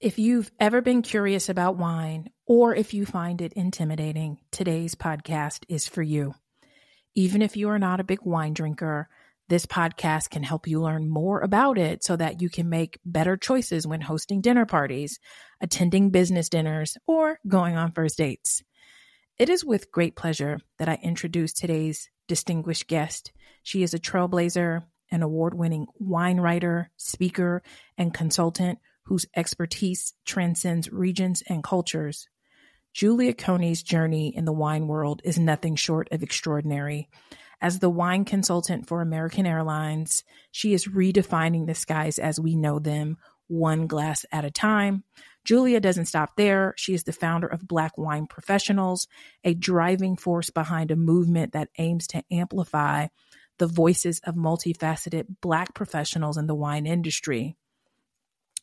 If you've ever been curious about wine or if you find it intimidating, today's podcast is for you. Even if you are not a big wine drinker, this podcast can help you learn more about it so that you can make better choices when hosting dinner parties, attending business dinners, or going on first dates. It is with great pleasure that I introduce today's distinguished guest. She is a trailblazer, an award winning wine writer, speaker, and consultant whose expertise transcends regions and cultures. Julia Coney's journey in the wine world is nothing short of extraordinary. As the wine consultant for American Airlines, she is redefining the skies as we know them, one glass at a time. Julia doesn't stop there. She is the founder of Black Wine Professionals, a driving force behind a movement that aims to amplify the voices of multifaceted Black professionals in the wine industry.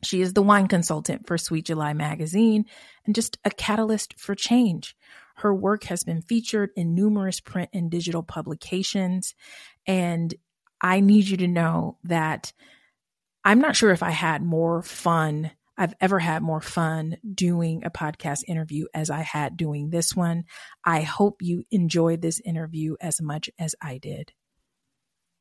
She is the wine consultant for Sweet July magazine and just a catalyst for change. Her work has been featured in numerous print and digital publications. And I need you to know that I'm not sure if I had more fun. I've ever had more fun doing a podcast interview as I had doing this one. I hope you enjoyed this interview as much as I did.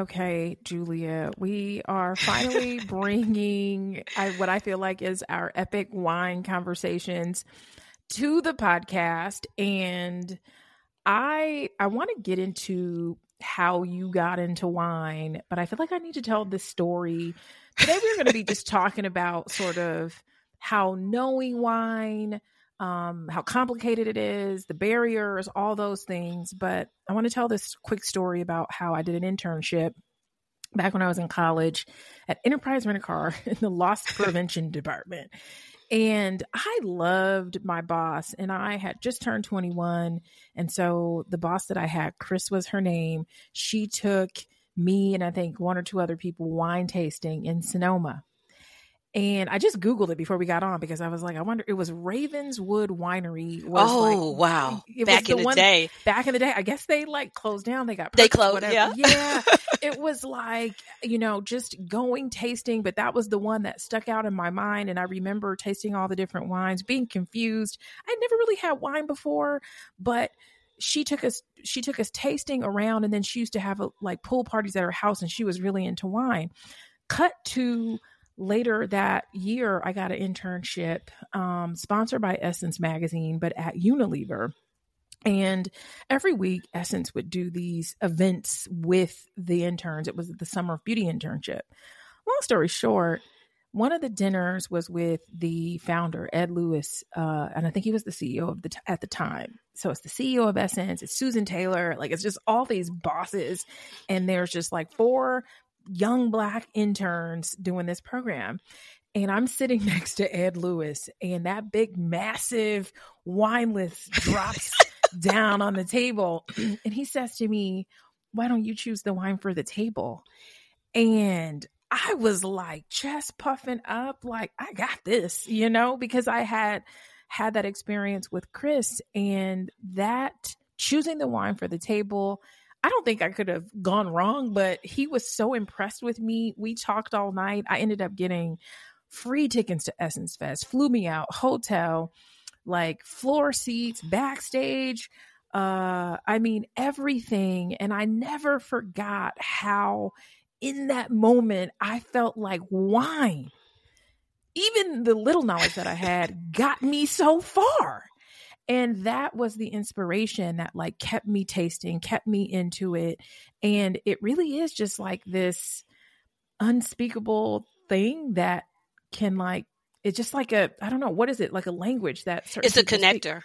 Okay, Julia, we are finally bringing I, what I feel like is our epic wine conversations to the podcast and I I want to get into how you got into wine, but I feel like I need to tell this story. Today we're going to be just talking about sort of how knowing wine um, how complicated it is, the barriers, all those things. But I want to tell this quick story about how I did an internship back when I was in college at Enterprise Rent a Car in the loss prevention department. And I loved my boss, and I had just turned 21. And so the boss that I had, Chris was her name, she took me and I think one or two other people wine tasting in Sonoma. And I just Googled it before we got on because I was like, I wonder, it was Ravenswood Winery. Was oh, like, wow. Back in the, the day. Back in the day. I guess they like closed down. They got, they closed. Whatever. Yeah. Yeah. it was like, you know, just going tasting, but that was the one that stuck out in my mind. And I remember tasting all the different wines, being confused. I never really had wine before, but she took us she took us tasting around and then she used to have a, like pool parties at her house and she was really into wine cut to later that year, I got an internship um, sponsored by Essence Magazine, but at Unilever. And every week, Essence would do these events with the interns. It was the Summer of Beauty internship. Long story short, one of the dinners was with the founder, Ed Lewis, uh, and I think he was the CEO of the t- at the time. So it's the CEO of Essence, it's Susan Taylor, like it's just all these bosses, and there's just like four young black interns doing this program. And I'm sitting next to Ed Lewis, and that big, massive wine list drops down on the table. And he says to me, Why don't you choose the wine for the table? And I was like chest puffing up, like, I got this, you know, because I had had that experience with Chris and that choosing the wine for the table I don't think I could have gone wrong, but he was so impressed with me. We talked all night. I ended up getting free tickets to Essence Fest, flew me out, hotel, like floor seats, backstage. Uh, I mean, everything. And I never forgot how, in that moment, I felt like wine. Even the little knowledge that I had got me so far and that was the inspiration that like kept me tasting kept me into it. And it really is just like this unspeakable thing that can like it's just like a i don't know what is it? Like a language that it's a connector speak.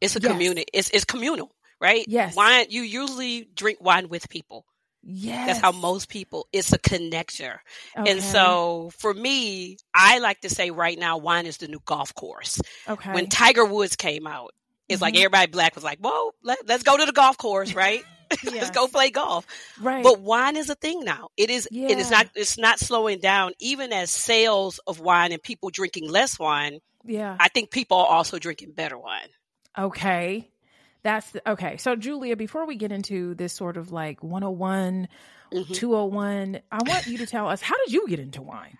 it's a yes. community it's, it's communal right? Yes. Wine you usually drink wine with people Yes. That's how most people, it's a connector. Okay. And so for me, I like to say right now, wine is the new golf course. Okay. When Tiger Woods came out, it's mm-hmm. like everybody black was like, whoa, let, us go to the golf course, right? let's go play golf. Right. But wine is a thing now. It is, yeah. it is not, it's not slowing down even as sales of wine and people drinking less wine. Yeah. I think people are also drinking better wine. Okay. That's the, okay. So, Julia, before we get into this sort of like 101, mm-hmm. 201, I want you to tell us how did you get into wine?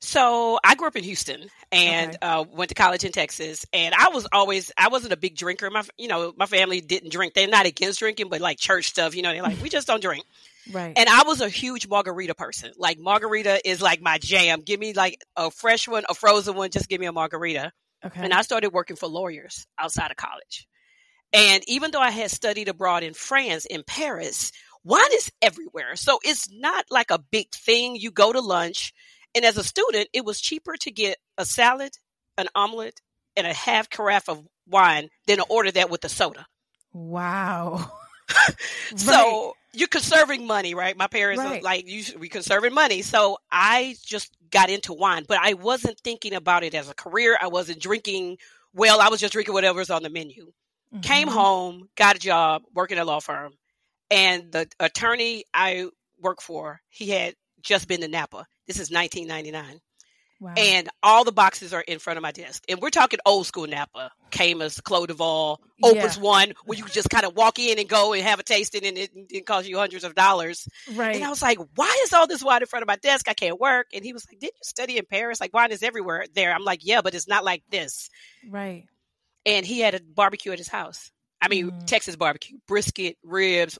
So I grew up in Houston and okay. uh, went to college in Texas. And I was always I wasn't a big drinker. My you know my family didn't drink. They're not against drinking, but like church stuff, you know, they're like we just don't drink. Right. And I was a huge margarita person. Like margarita is like my jam. Give me like a fresh one, a frozen one. Just give me a margarita. Okay. And I started working for lawyers outside of college. And even though I had studied abroad in France, in Paris, wine is everywhere. So it's not like a big thing. You go to lunch, and as a student, it was cheaper to get a salad, an omelet, and a half carafe of wine than to order that with a soda. Wow. so right. you're conserving money, right? My parents right. are like, you we conserving money. So I just got into wine, but I wasn't thinking about it as a career. I wasn't drinking well. I was just drinking whatever's on the menu. Mm-hmm. Came home, got a job working at a law firm, and the attorney I work for, he had just been to Napa. This is 1999. Wow. And all the boxes are in front of my desk. And we're talking old school Napa, Caymus, Clos du Val, Opus yeah. One, where you just kind of walk in and go and have a tasting and it didn't cost you hundreds of dollars. Right. And I was like, why is all this wine in front of my desk? I can't work. And he was like, did you study in Paris? Like wine is everywhere there. I'm like, yeah, but it's not like this. Right and he had a barbecue at his house. I mean, mm. Texas barbecue, brisket, ribs,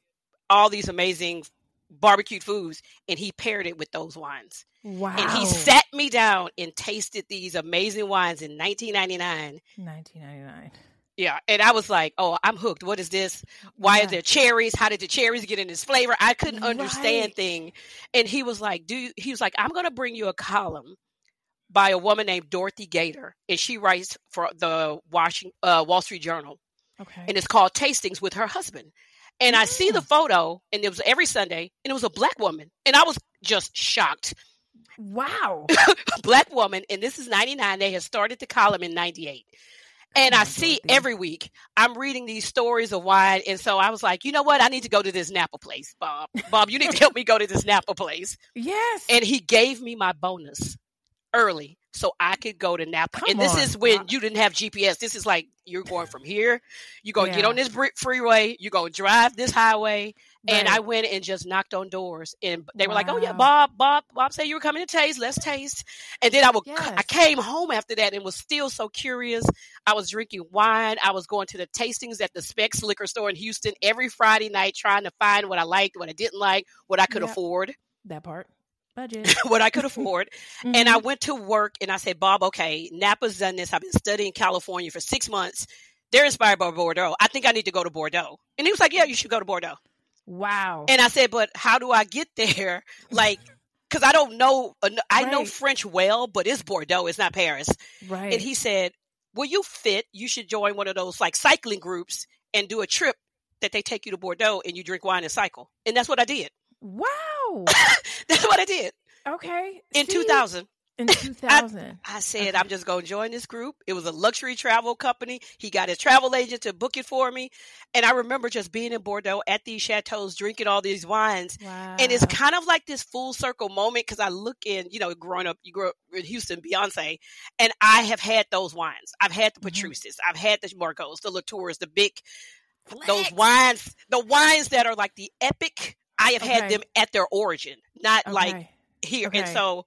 all these amazing barbecued foods, and he paired it with those wines. Wow. And he sat me down and tasted these amazing wines in 1999. 1999. Yeah, and I was like, "Oh, I'm hooked. What is this? Why yeah. are there cherries? How did the cherries get in this flavor? I couldn't understand right. thing." And he was like, "Do you, he was like, I'm going to bring you a column by a woman named Dorothy Gaiter, and she writes for the Washington uh, Wall Street Journal. Okay. And it's called Tastings with her husband. And I see the photo, and it was every Sunday, and it was a black woman, and I was just shocked. Wow, black woman, and this is '99. They had started the column in '98. And I see every week I'm reading these stories of wine. And so I was like, you know what? I need to go to this Napa place, Bob. Bob, you need to help me go to this Napa place. Yes. And he gave me my bonus early so I could go to Napa. Come and this on. is when you didn't have GPS. This is like you're going from here, you're going to yeah. get on this freeway, you're going to drive this highway. Right. And I went and just knocked on doors, and they were like, "Oh yeah, Bob, Bob, Bob said you were coming to taste. Let's taste." And then I would, yes. I came home after that and was still so curious. I was drinking wine. I was going to the tastings at the Specs liquor store in Houston every Friday night, trying to find what I liked, what I didn't like, what I could yep. afford. That part budget what I could afford. mm-hmm. And I went to work and I said, Bob, okay, Napa's done this. I've been studying California for six months. They're inspired by Bordeaux. I think I need to go to Bordeaux. And he was like, Yeah, you should go to Bordeaux. Wow. And I said, But how do I get there? Like, because I don't know, I right. know French well, but it's Bordeaux, it's not Paris. Right. And he said, Well, you fit. You should join one of those like cycling groups and do a trip that they take you to Bordeaux and you drink wine and cycle. And that's what I did. Wow. That's what I did. Okay. In See, 2000. In 2000. I, I said, okay. I'm just going to join this group. It was a luxury travel company. He got his travel agent to book it for me. And I remember just being in Bordeaux at these chateaus, drinking all these wines. Wow. And it's kind of like this full circle moment because I look in, you know, growing up, you grew up in Houston, Beyonce, and I have had those wines. I've had the mm-hmm. Petruses, I've had the Margots, the Latours, the big, Flex. those wines, the wines that are like the epic I have okay. had them at their origin, not okay. like here. Okay. And so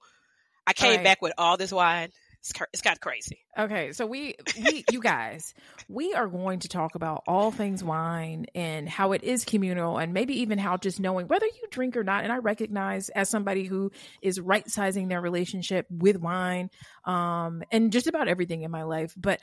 I came right. back with all this wine. It's, it's kind of crazy. Okay, so we, we, you guys, we are going to talk about all things wine and how it is communal, and maybe even how just knowing whether you drink or not. And I recognize as somebody who is right sizing their relationship with wine, um, and just about everything in my life. But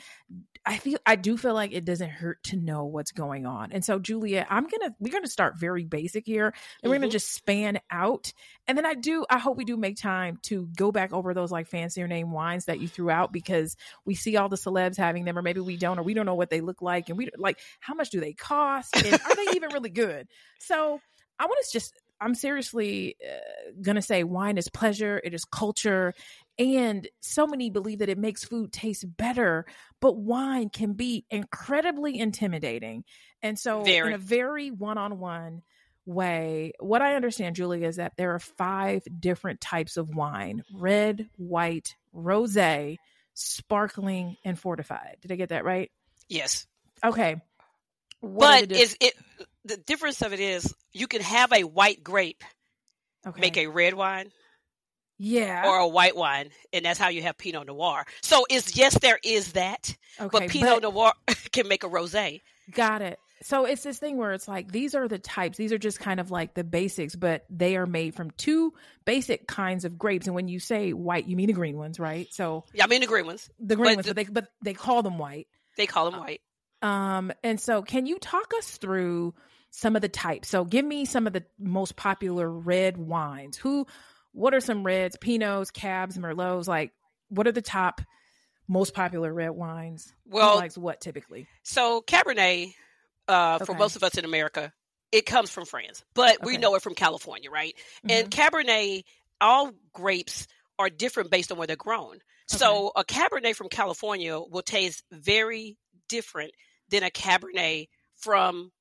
I feel I do feel like it doesn't hurt to know what's going on. And so, Julia, I'm gonna we're gonna start very basic here, and mm-hmm. we're gonna mm-hmm. just span out. And then I do I hope we do make time to go back over those like fancier name wines that you threw out because we see all the celebs having them, or maybe we don't, or we don't know what they look like, and we like how much do they cost, and are they even really good? So I want to just I'm seriously uh, gonna say wine is pleasure, it is culture, and so many believe that it makes food taste better, but wine can be incredibly intimidating. And so, very. in a very one on one way, what I understand, Julie, is that there are five different types of wine red, white, rose, sparkling, and fortified. Did I get that right? Yes. Okay. What but is it the difference of it is you can have a white grape okay. make a red wine yeah. or a white wine and that's how you have pinot noir. So it's yes there is that okay, but pinot but, noir can make a rosé. Got it. So it's this thing where it's like these are the types these are just kind of like the basics but they are made from two basic kinds of grapes. And when you say white you mean the green ones right? So yeah i mean the green ones. the green but ones the, but they but they call them white. They call them white. um and so can you talk us through some of the types? So give me some of the most popular red wines. Who what are some reds, Pinots, Cabs, Merlots? Like, what are the top most popular red wines? Well, likes what typically? So Cabernet, uh, okay. for most of us in America, it comes from France, but okay. we know it from California, right? Mm-hmm. And Cabernet, all grapes are different based on where they're grown. Okay. So a Cabernet from California will taste very different than a Cabernet from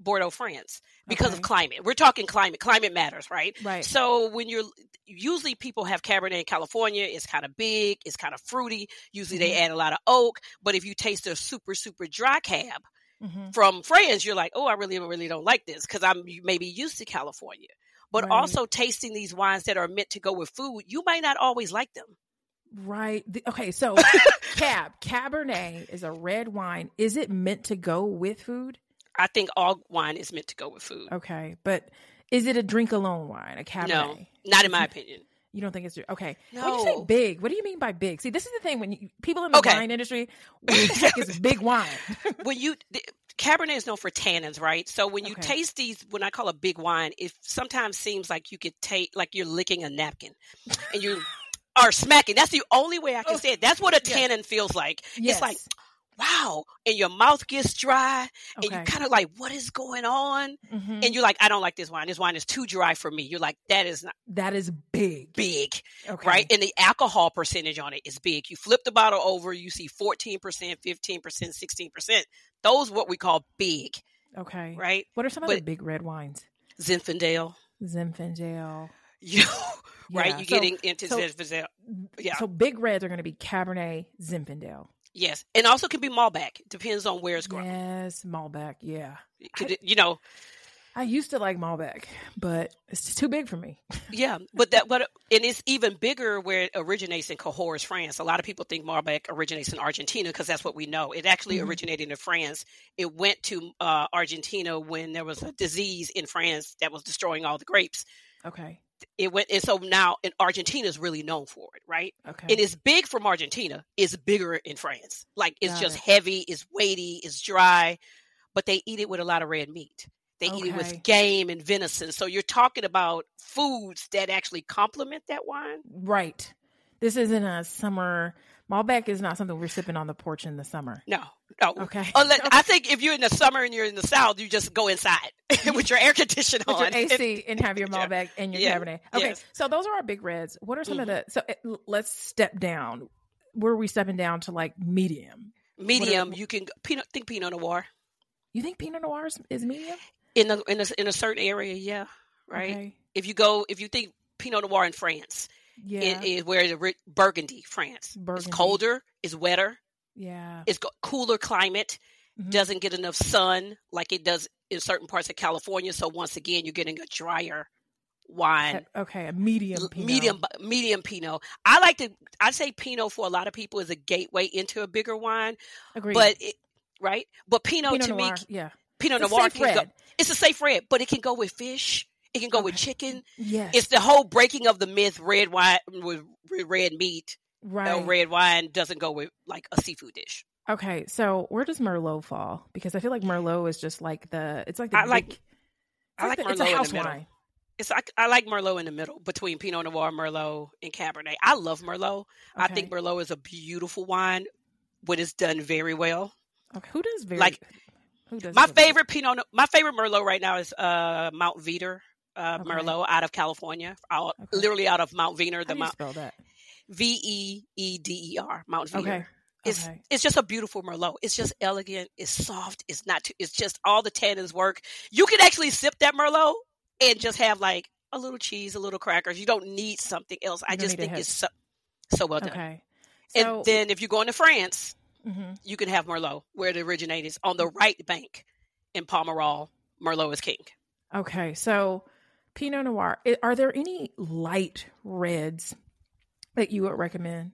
Bordeaux, France, because okay. of climate. We're talking climate. Climate matters, right? Right. So when you're usually people have Cabernet in California, it's kind of big, it's kind of fruity. Usually mm-hmm. they add a lot of oak, but if you taste a super super dry cab mm-hmm. from France, you're like, oh, I really really don't like this because I'm maybe used to California. But right. also tasting these wines that are meant to go with food, you might not always like them. Right. Okay. So, cab Cabernet is a red wine. Is it meant to go with food? I think all wine is meant to go with food. Okay, but is it a drink alone wine? A Cabernet? No, not in my opinion. You don't think it's okay? No. When you say big, what do you mean by big? See, this is the thing when you, people in the okay. wine industry, think is big wine. when you the, Cabernet is known for tannins, right? So when you okay. taste these, when I call a big wine, it sometimes seems like you could take like you're licking a napkin, and you are smacking. That's the only way I can oh, say it. That's what a tannin feels like. Yes. It's like wow, and your mouth gets dry, okay. and you kind of like, what is going on? Mm-hmm. And you're like, I don't like this wine. This wine is too dry for me. You're like, that is not. That is big. Big. Okay. Right? And the alcohol percentage on it is big. You flip the bottle over, you see 14%, 15%, 16%. Those what we call big. Okay. Right? What are some but, of the big red wines? Zinfandel. Zinfandel. You know, right? You're so, getting into so, Zinfandel. Yeah. So big reds are going to be Cabernet, Zinfandel. Yes, and also can be Malbec. Depends on where it's grown. Yes, Malbec. Yeah, I, you know. I used to like Malbec, but it's too big for me. yeah, but that but and it's even bigger where it originates in Cahors, France. A lot of people think Malbec originates in Argentina because that's what we know. It actually mm-hmm. originated in France. It went to uh, Argentina when there was a disease in France that was destroying all the grapes. Okay it went and so now in Argentina is really known for it, right? Okay. And It is big from Argentina. It's bigger in France. Like it's Got just it. heavy, it's weighty, it's dry, but they eat it with a lot of red meat. They okay. eat it with game and venison. So you're talking about foods that actually complement that wine. Right. This isn't a summer Malbec is not something we're sipping on the porch in the summer. No, no. Okay. Unless, I think if you're in the summer and you're in the south, you just go inside with your air conditioner on, your AC, and have your Malbec and your yeah. Cabernet. Okay, yes. so those are our big reds. What are some mm-hmm. of the? So it, let's step down. Where are we stepping down to like medium? Medium. Are, you can Pinot, think Pinot Noir. You think Pinot Noir is, is medium? In a, in a in a certain area, yeah. Right. Okay. If you go, if you think Pinot Noir in France, yeah. It is where the Burgundy, France. Burgundy. It's colder, it's wetter. Yeah. It's got cooler climate. Mm-hmm. Doesn't get enough sun like it does in certain parts of California. So once again, you're getting a drier wine. Okay, a medium Pinot. medium medium Pinot. I like to. I say Pinot for a lot of people is a gateway into a bigger wine. Agreed. But it, right, but Pinot, Pinot to Noir, me, yeah, Pinot it's Noir can go. It's a safe red, but it can go with fish. It can go okay. with chicken. Yes. It's the whole breaking of the myth red wine with red meat. Right. No, red wine doesn't go with like a seafood dish. Okay, so where does Merlot fall? Because I feel like Merlot is just like the it's like the I big, like I like, the, Merlot it's a house in the middle. wine. It's like I like Merlot in the middle between Pinot Noir, Merlot, and Cabernet. I love Merlot. Okay. I think Merlot is a beautiful wine when it's done very well. Okay, who does very like? Who does my favorite Pinot? My favorite Merlot right now is uh Mount Veeder uh, okay. Merlot out of California, out, okay. literally out of Mount Veeder. The Mount spell that V E E D E R Mount Veeder. Okay. It's okay. it's just a beautiful Merlot. It's just elegant. It's soft. It's not. Too, it's just all the tannins work. You can actually sip that Merlot and just have like a little cheese, a little crackers. You don't need something else. I just think it's so so well done. Okay. So, and then if you go into France, mm-hmm. you can have Merlot where it originated on the right bank in Pomerol. Merlot is king. Okay, so Pinot Noir. Are there any light reds that you would recommend?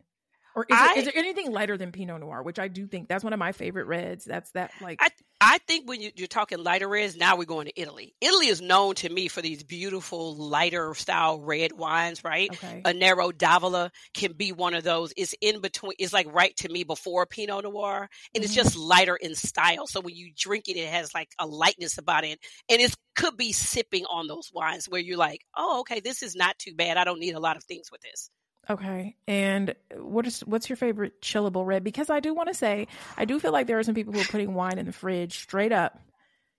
Or is, I, is, there anything lighter than Pinot Noir, which I do think that's one of my favorite reds. That's that like I I think when you, are talking lighter reds, now we're going to Italy. Italy is known to me for these beautiful lighter style red wines, right? Okay. A Nero d'Avola can be one of those. It's in between. It's like right to me before Pinot Noir, and mm-hmm. it's just lighter in style. So when you drink it, it has like a lightness about it, and it could be sipping on those wines where you're like, oh, okay, this is not too bad. I don't need a lot of things with this. Okay. And what is what's your favorite chillable red? Because I do want to say I do feel like there are some people who are putting wine in the fridge straight up.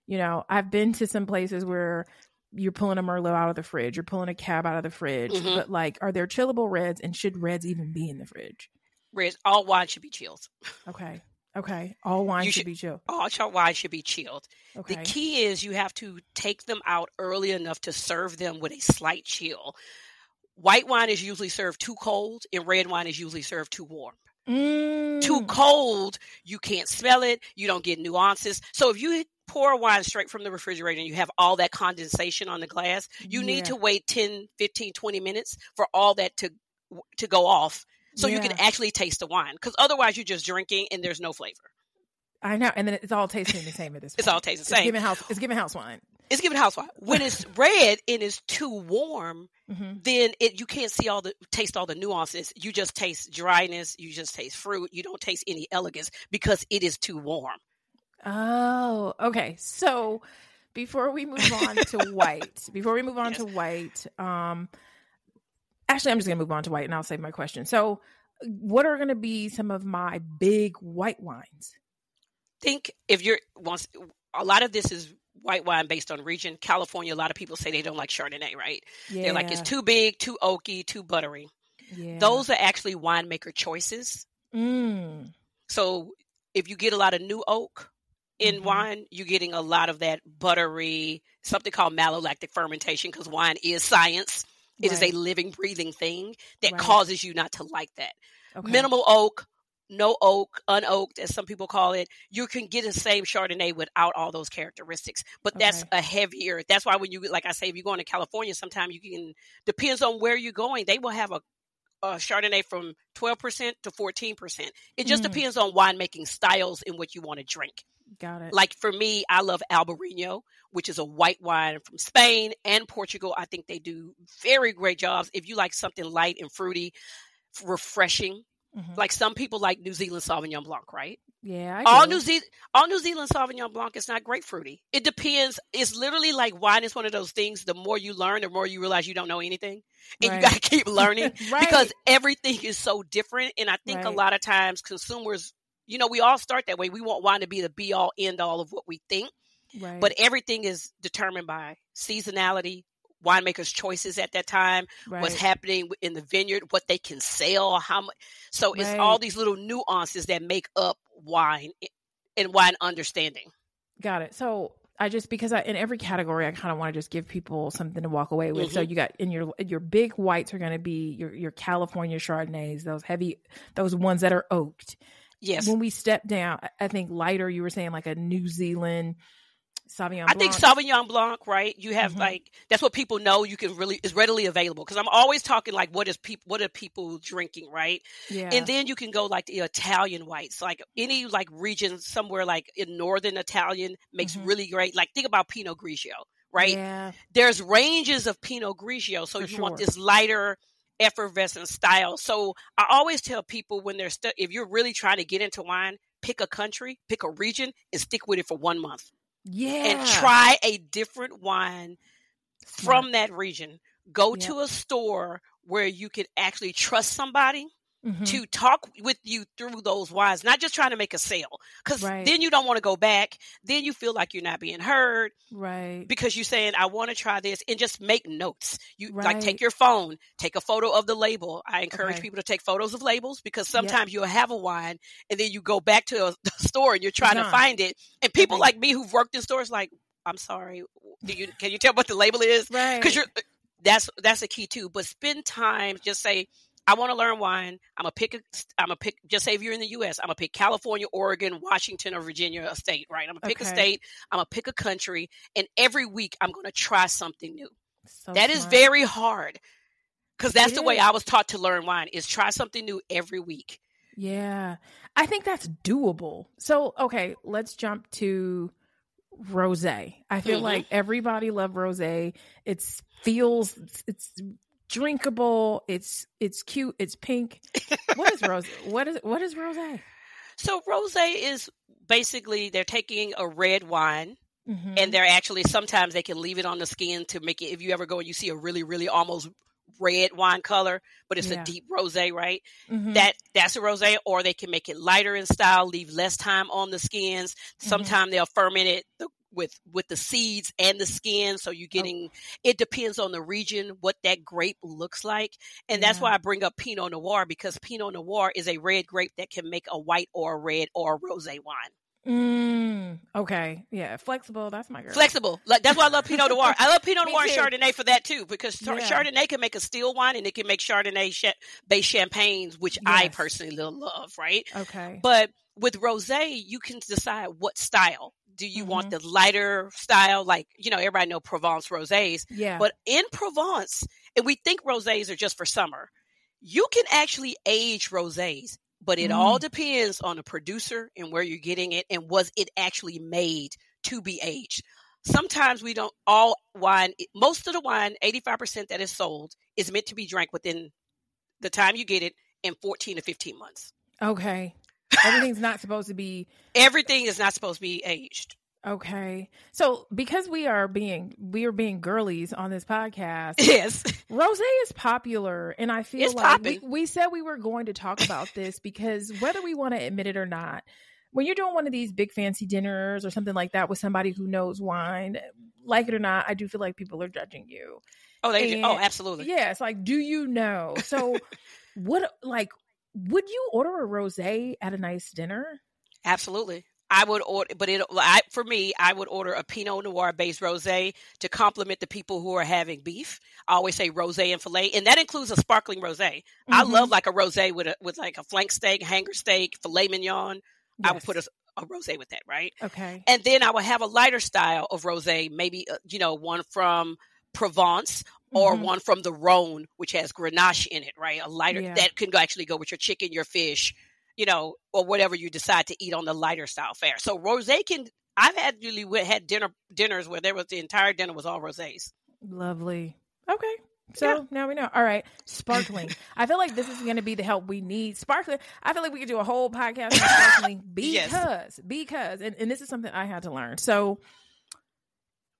You know, I've been to some places where you're pulling a Merlot out of the fridge, you're pulling a cab out of the fridge, mm-hmm. but like, are there chillable reds, and should reds even be in the fridge? Reds, all wine should be chilled. Okay. Okay. All wine should, should, be chilled. All wine should be chilled. Okay. The key is you have to take them out early enough to serve them with a slight chill. White wine is usually served too cold, and red wine is usually served too warm. Mm. Too cold, you can't smell it. You don't get nuances. So if you pour wine straight from the refrigerator and you have all that condensation on the glass, you yeah. need to wait 10, 15, 20 minutes for all that to to go off so yeah. you can actually taste the wine because otherwise you're just drinking and there's no flavor. I know, and then it's all tasting the same at this. Point. it's all tasting the same. It's giving house. It's giving house wine. It's giving house wine. When it's red and it's too warm, mm-hmm. then it you can't see all the taste all the nuances. You just taste dryness. You just taste fruit. You don't taste any elegance because it is too warm. Oh, okay. So before we move on to white, before we move on yes. to white, um, actually, I'm just gonna move on to white, and I'll save my question. So, what are going to be some of my big white wines? Think if you're once a lot of this is white wine based on region. California, a lot of people say they don't like Chardonnay, right? Yeah. They're like it's too big, too oaky, too buttery. Yeah. Those are actually winemaker choices. Mm. So if you get a lot of new oak in mm-hmm. wine, you're getting a lot of that buttery, something called malolactic fermentation, because wine is science. It right. is a living, breathing thing that right. causes you not to like that. Okay. Minimal oak, no oak, unoaked, as some people call it, you can get the same Chardonnay without all those characteristics. But okay. that's a heavier. That's why when you, like I say, if you're going to California, sometimes you can depends on where you're going. They will have a, a Chardonnay from 12% to 14%. It just mm. depends on winemaking styles and what you want to drink. Got it. Like for me, I love Albarino, which is a white wine from Spain and Portugal. I think they do very great jobs. If you like something light and fruity, refreshing, Mm-hmm. Like some people like New Zealand Sauvignon Blanc, right? Yeah. all New Zealand all New Zealand Sauvignon Blanc is not grapefruity. It depends. It's literally like wine is one of those things. The more you learn, the more you realize you don't know anything, and right. you got to keep learning right. because everything is so different. And I think right. a lot of times consumers, you know, we all start that way. We want wine to be the be all end all of what we think, but everything is determined by seasonality, winemakers' choices at that time, right. what's happening in the vineyard, what they can sell, how much. So right. it's all these little nuances that make up wine and wine understanding. Got it. So I just because I in every category I kind of want to just give people something to walk away with. Mm-hmm. So you got in your your big whites are going to be your your California Chardonnays, those heavy those ones that are oaked. Yes. When we step down, I think lighter. You were saying like a New Zealand Sauvignon Blanc. I think Sauvignon Blanc, right? You have mm-hmm. like that's what people know. You can really is readily available because I'm always talking like what is people what are people drinking, right? Yeah. And then you can go like the Italian whites, like any like region somewhere like in northern Italian makes mm-hmm. really great. Like think about Pinot Grigio, right? Yeah. There's ranges of Pinot Grigio, so For you sure. want this lighter effervescent style. So I always tell people when they're stu- if you're really trying to get into wine, pick a country, pick a region, and stick with it for one month. Yeah. And try a different wine Smart. from that region. Go yep. to a store where you can actually trust somebody mm-hmm. to talk with you through those wines, not just trying to make a sale. Because right. then you don't want to go back. Then you feel like you're not being heard. Right. Because you're saying, I want to try this and just make notes. You right. like take your phone, take a photo of the label. I encourage okay. people to take photos of labels because sometimes yep. you'll have a wine and then you go back to a, store and you're trying to find it. And people like me who've worked in stores like, I'm sorry, do you can you tell what the label is? Right. Because you're that's that's a key too. But spend time, just say, I want to learn wine. I'm gonna pick a. I'm gonna pick. Just say if you're in the U.S., I'm gonna pick California, Oregon, Washington, or Virginia, a state. Right. I'm gonna pick okay. a state. I'm gonna pick a country, and every week I'm gonna try something new. So that smart. is very hard because that's it the is. way I was taught to learn wine: is try something new every week. Yeah, I think that's doable. So okay, let's jump to rose. I feel mm-hmm. like everybody love rose. It feels it's drinkable. It's it's cute. It's pink. What is rose? what is what is rose? So rose is basically they're taking a red wine. Mm-hmm. And they're actually sometimes they can leave it on the skin to make it. If you ever go and you see a really, really almost red wine color, but it's yeah. a deep rosé, right? Mm-hmm. That that's a rosé, or they can make it lighter in style, leave less time on the skins. Mm-hmm. Sometimes they'll ferment it the with with the seeds and the skin so you're oh. getting oh. it depends on the region what that grape looks like and yeah. that's why i bring up pinot noir because pinot noir is a red grape that can make a white or a red or a rosé wine Mm, okay. Yeah. Flexible. That's my girl. Flexible. Like that's why I love Pinot Noir. I love Pinot Noir and Chardonnay for that too, because yeah. Chardonnay can make a still wine and it can make Chardonnay sh- based champagnes, which yes. I personally love, right? Okay. But with rosé, you can decide what style do you mm-hmm. want the lighter style? Like you know everybody know provence rosés yeah. but in provence and we think rosés are just for summer you can actually age rosés but it mm. all depends on the producer and where you're getting it and was it actually made to be aged. Sometimes we don't all wine most of the wine 85% that is sold is meant to be drank within the time you get it in 14 to 15 months. Okay Everything's not supposed to be. Everything is not supposed to be aged. Okay. So because we are being we are being girlies on this podcast. Yes. Rose is popular and I feel it's like we, we, said we were going to talk about this because whether we want to admit it or not, when you're doing one of these big fancy dinners or something like that with somebody who knows wine, like it or not, I do feel like people are judging you. Oh, they oh, and, oh, absolutely. Yeah, it's like do you know? So what like would you order a rosé at a nice dinner? Absolutely. I would order, but it I, for me, I would order a Pinot Noir based rosé to complement the people who are having beef. I always say rosé and filet, and that includes a sparkling rosé. Mm-hmm. I love like a rosé with a with like a flank steak, hanger steak, filet mignon. Yes. I would put a, a rosé with that, right? Okay. And then I would have a lighter style of rosé, maybe uh, you know one from Provence or mm-hmm. one from the Rhone, which has Grenache in it, right? A lighter yeah. that can actually go with your chicken, your fish, you know, or whatever you decide to eat on the lighter style fare. So rosé can. I've had really had dinner dinners where there was the entire dinner was all rosés. Lovely. Okay. So yeah. now we know. All right, sparkling. I feel like this is going to be the help we need. Sparkling. I feel like we could do a whole podcast on sparkling because yes. because and, and this is something I had to learn. So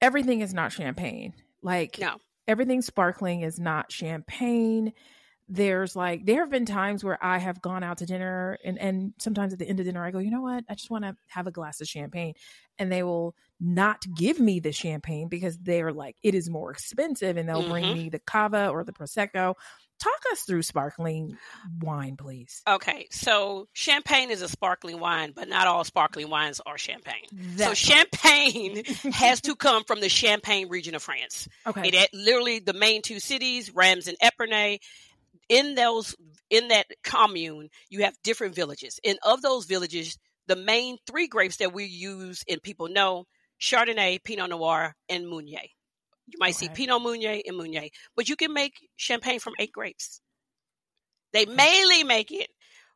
everything is not champagne. Like no everything sparkling is not champagne there's like there have been times where I have gone out to dinner and and sometimes at the end of dinner I go, you know what? I just want to have a glass of champagne. And they will not give me the champagne because they're like, it is more expensive and they'll mm-hmm. bring me the cava or the prosecco. Talk us through sparkling wine, please. Okay, so champagne is a sparkling wine, but not all sparkling wines are champagne. so champagne has to come from the Champagne region of France. Okay, it literally the main two cities, Reims and Epernay. In those, in that commune, you have different villages, and of those villages, the main three grapes that we use and people know: Chardonnay, Pinot Noir, and Meunier. You might okay. see Pinot Meunier and Meunier, but you can make champagne from eight grapes. They mainly make it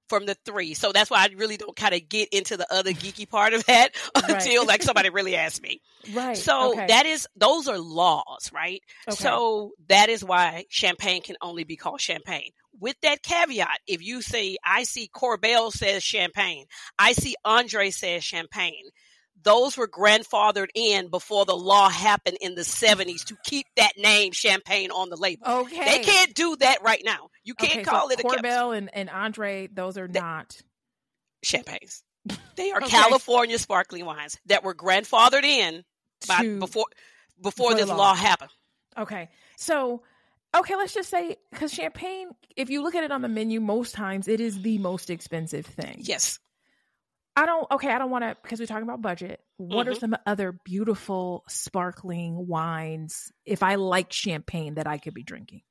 from the three. So that's why I really don't kind of get into the other geeky part of that until right. like somebody really asks me. Right. So okay. that is those are laws, right? Okay. So that is why champagne can only be called champagne. With that caveat, if you say I see Korbel says champagne, I see Andre says champagne, those were grandfathered in before the law happened in the 70s to keep that name champagne on the label. Okay. They can't do that right now. You can't okay, call so it a Korbel and, and Andre, those are they, not champagnes. They are Okay. California sparkling wines that were grandfathered in by To- before before before this law. law happened. Okay. So, okay, let's just say because champagne, if you look at it on the menu, most times it is the most expensive thing. Yes. I don't, okay, I don't want to, because we're talking about budget. What are Mhm. some other beautiful sparkling wines if I like champagne that I could be drinking?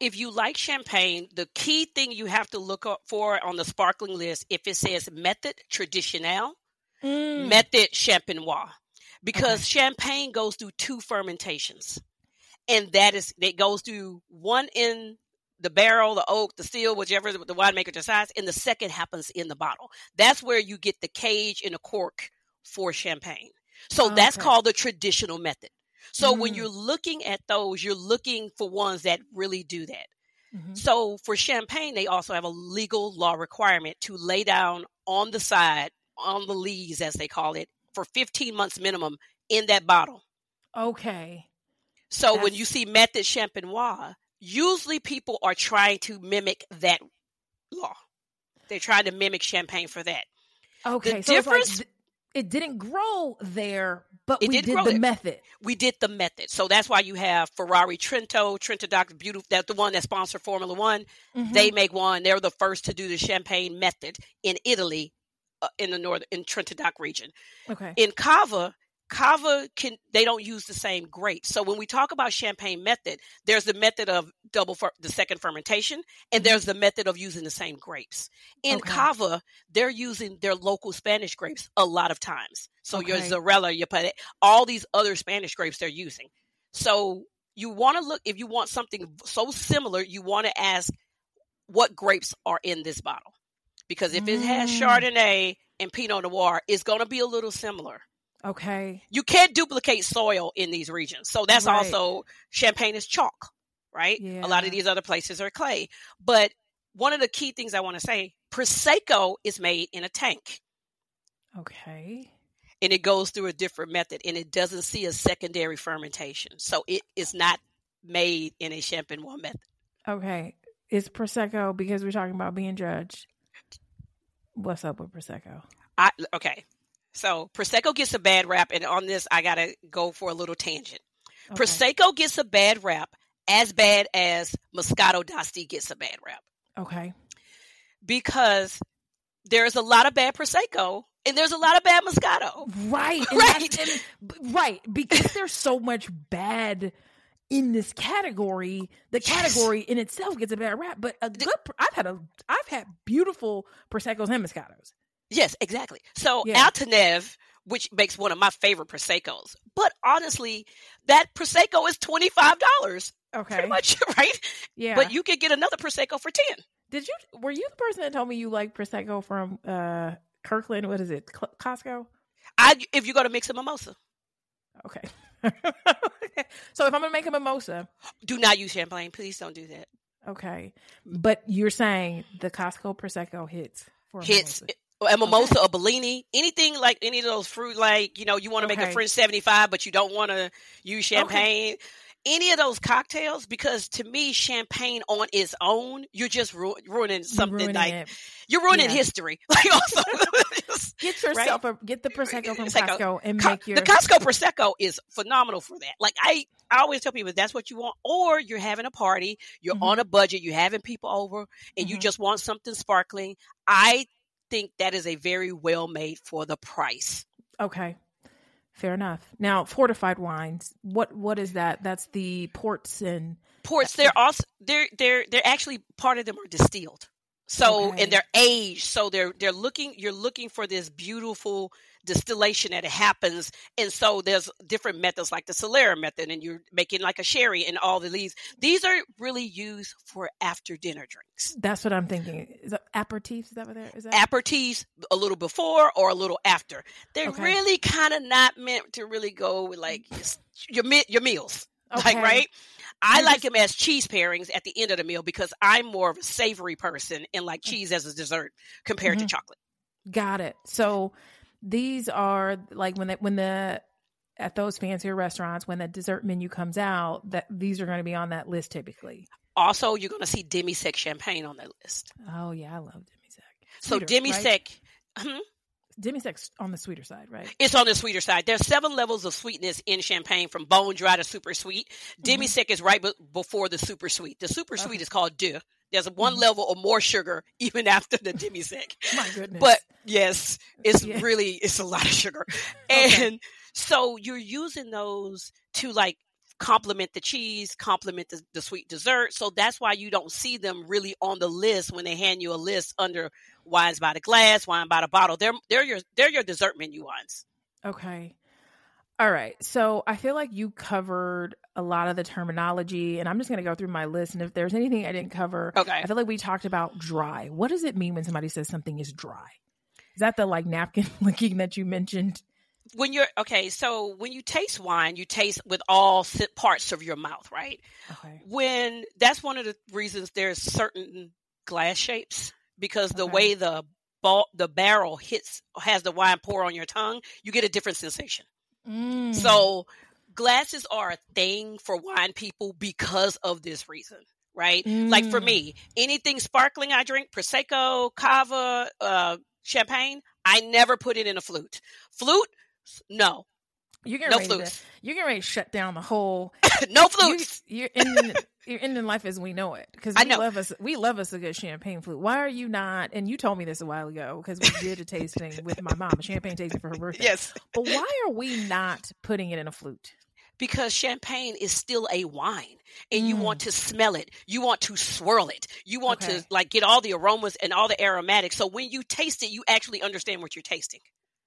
If you like champagne, the key thing you have to look up for on the sparkling list, if it says method traditionnel, Mm. method champenois because champagne goes through two fermentations and that is it goes through one in the barrel the oak the still whichever the winemaker decides and the second happens in the bottle that's where you get the cage and the cork for champagne so that's called the traditional method so when Mm. you're looking at those you're looking for ones that really do that Mhm. so for champagne, they also have a legal law requirement to lay down on the side, on the lees, as they call it, for 15 months minimum in that bottle. Okay. So when you see method champenois, usually people are trying to mimic that law. They're trying to mimic champagne for that. Okay. so it's difference- like th- it didn't grow there, but It we did the there. method. We did the method. So that's why you have Ferrari Trento, Trento Doc Beautiful. That's the one that sponsored Formula One. Mhm. They make one. They're the first to do the champagne method in Italy, uh, in the north in Trento Doc region. okay. in cava cava can they don't use the same grapes so when we talk about champagne method there's the method of double fer- the second fermentation and Mhm. there's the method of using the same grapes in Okay. cava they're using their local spanish grapes a lot of times so your Okay. Xarel-lo your Pate, all these other spanish grapes they're using so you want to look if you want something so similar you want to ask what grapes are in this bottle because if it has Mm. chardonnay and pinot noir it's going to be a little similar Okay. you can't duplicate soil in these regions. So that's Right. also champagne is chalk, right? A lot of these other places are clay. But one of the key things I want to say, prosecco is made in a tank Okay. and it goes through a different method and it doesn't see a secondary fermentation. So it is not made in a champenois method. Okay. It's Prosecco because we're talking about being judged. What's up with Prosecco? I okay. So prosecco gets a bad rap and on this I got to go for a little tangent. Okay. Prosecco gets a bad rap as bad as Moscato d'Asti gets a bad rap. Okay. because there's a lot of bad prosecco and there's a lot of bad moscato. Right. Right. and- right. Because there's so much bad in this category. The Yes. category in itself gets a bad rap, but a good. I've had a. I've had beautiful proseccos and moscatos. Yes, exactly. So Yeah. Altanev, which makes one of my favorite proseccos, but honestly, that prosecco is twenty five dollars, Okay. pretty much, right? Yeah. But you could get another prosecco for ten. did you? Were you the person that told me you like prosecco from uh Kirkland? What is it? Cl- Costco. I if you go to mix a mimosa, Okay. so if I'm gonna make a mimosa, do not use champagne. Please don't do that. okay. But you're saying the Costco prosecco hits for a Hits mimosa. A mimosa, a Bellini, anything like any of those fruit, like you know, you want to make a French seventy five, but you don't want to use champagne. Any of those cocktails, because to me, champagne on its own, you're just ru- ruining You're something ruining like it. you're ruining Yeah. history. Like also, Get yourself a get the prosecco from Prosecco. Costco and Co- make your the Costco prosecco is phenomenal for that. Like I, I always tell people that's what you want, or you're having a party, you're Mhm. on a budget, you're having people over, and you Mhm. just want something sparkling. I think that is a very well made for the price. Okay. Fair enough. Now, fortified wines. What what is that? That's the ports and ports they're also they're they're they're actually part of them are distilled so Okay. and they're aged so they're they're looking you're looking for this beautiful distillation that happens and so there's different methods like the solera method and you're making like a sherry and all the leaves these are really used for after dinner drinks that's what I'm thinking. Is that aperitifs? Is that what there is that? aperitifs a little before or a little after they're Okay. really kind of not meant to really go with like your your meals Okay. like right I like them as cheese pairings at the end of the meal because I'm more of a savory person and like Mm. cheese as a dessert compared to Mhm. chocolate. Got it. So these are like when the when the at those fancier restaurants when the dessert menu comes out that these are going to be on that list typically. Also, you're going to see demi sec champagne on that list. Oh yeah, I love demi sec. So demi sec. Right? Hmm? demi sec's on the sweeter side, right? It's on the sweeter side. There's seven levels of sweetness in champagne from bone dry to super sweet. Demi sec mm-hmm. is right b- before the super sweet. The super okay. sweet is called doux. There's one mm-hmm. level of more sugar even after the demi sec. My goodness. But yes, it's yeah. really it's a lot of sugar. okay. And so you're using those to like complement the cheese, complement the, the, sweet dessert. So that's why you don't see them really on the list when they hand you a list under wines by the glass, wine by the bottle. They're they're your they're your dessert menu wines. Okay. All right. So I feel like you covered a lot of the terminology, and I'm just going to go through my list. And if there's anything I didn't cover, okay. I feel like we talked about dry. What does it mean when somebody says something is dry? Is that the like napkin licking that you mentioned? when you're okay, so when you taste wine, you taste with all parts of your mouth, right? Okay. When that's one of the reasons there's certain glass shapes because the okay. way the ball, the barrel hits has the wine pour on your tongue, you get a different sensation. Mm. So glasses are a thing for wine people because of this reason right? Mm. Like for mm. me, anything sparkling I drink, prosecco, cava, uh, champagne, I never put it in a flute. Flute, no. You're getting no ready flutes. To, you're getting ready to shut down the whole. no flutes. You, are ending. you're ending life as we know it because we love us. We love us a good champagne flute. Why are you not? And you told me this a while ago because we did a tasting with my mom, a champagne tasting for her birthday. Yes. But why are we not putting it in a flute? because champagne is still a wine and mm. you want mm. to smell it you want to swirl it you want okay. to like get all the aromas and all the aromatics so when you taste it you actually understand what you're tasting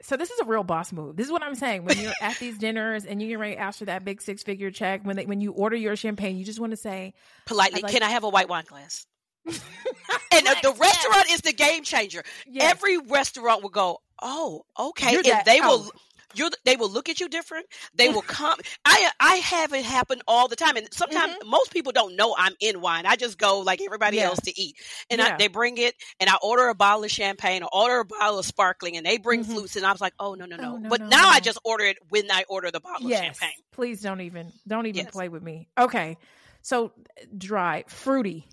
so this is a real boss move. This is what I'm saying. When you're at these dinners and you get ready after that big six figure check, when they, when you order your champagne, you just want to say politely, like, "Can I have a white wine glass?" and uh, the restaurant is the game changer. Yes. Every restaurant will go, "Oh, okay," and they will you're they will look at you different. They will come. I I have it happen all the time, and sometimes mm-hmm. most people don't know I'm in wine. I just go like everybody yeah. else to eat, and yeah. I, they bring it, and I order a bottle of champagne or order a bottle of sparkling, and they bring mm-hmm. flutes, and I was like, oh no no no. Oh, no but no, now no. I just order it when I order the bottle yes. of champagne. Please don't even don't even yes. play with me. Okay, so dry, fruity.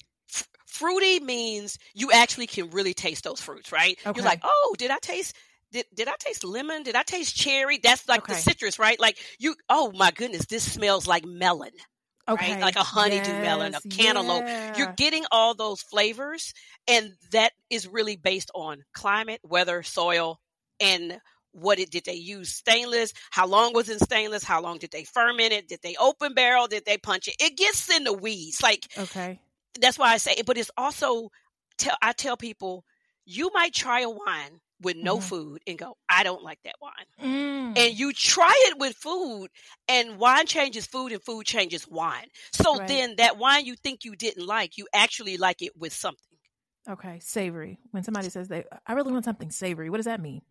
Fruity means you actually can really taste those fruits, right? Okay. You're like, oh, did I taste did did I taste lemon? Did I taste cherry? That's like okay. the citrus, right? Like you oh my goodness, this smells like melon. Okay. Right? Like a honeydew yes, melon, a cantaloupe. Yeah. You're getting all those flavors and that is really based on climate, weather, soil, and what it did they use stainless how long was it stainless how long did they ferment it did they open barrel did they punch it it gets in the weeds like okay that's why i say but it's also tell i tell people you might try a wine with no mm-hmm. food and go, I don't like that wine. Mm. And you try it with food, and wine changes food, and food changes wine. So right. then that wine you think you didn't like, you actually like it with something. Okay, savory. When somebody says they, I really want something savory. What does that mean?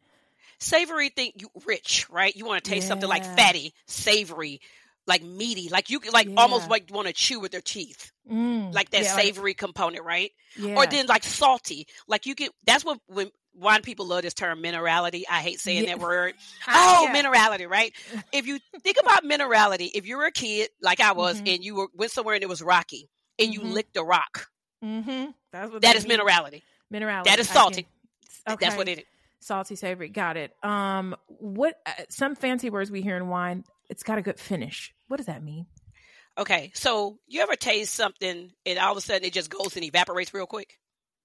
Savory, think you rich, right? You want to taste yeah. something like fatty, savory, like meaty, like you like yeah. almost like want to chew with their teeth, mm. like that yeah, savory like, component, right? Or then like salty, like you get. That's what when wine people love this term minerality. I hate saying yeah. that word. Oh, yeah. minerality, right? If you think about minerality, if you were a kid like I was mm-hmm. and you were went somewhere and it was rocky and mm-hmm. you licked a rock, mm-hmm. That's what that is mean. minerality. Minerality. That is salty. Can, okay. That's what it is. Salty, savory. Got it. Um, what? Uh, some fancy words we hear in wine. It's got a good finish. What does that mean? Okay, so you ever taste something and all of a sudden it just goes and evaporates real quick?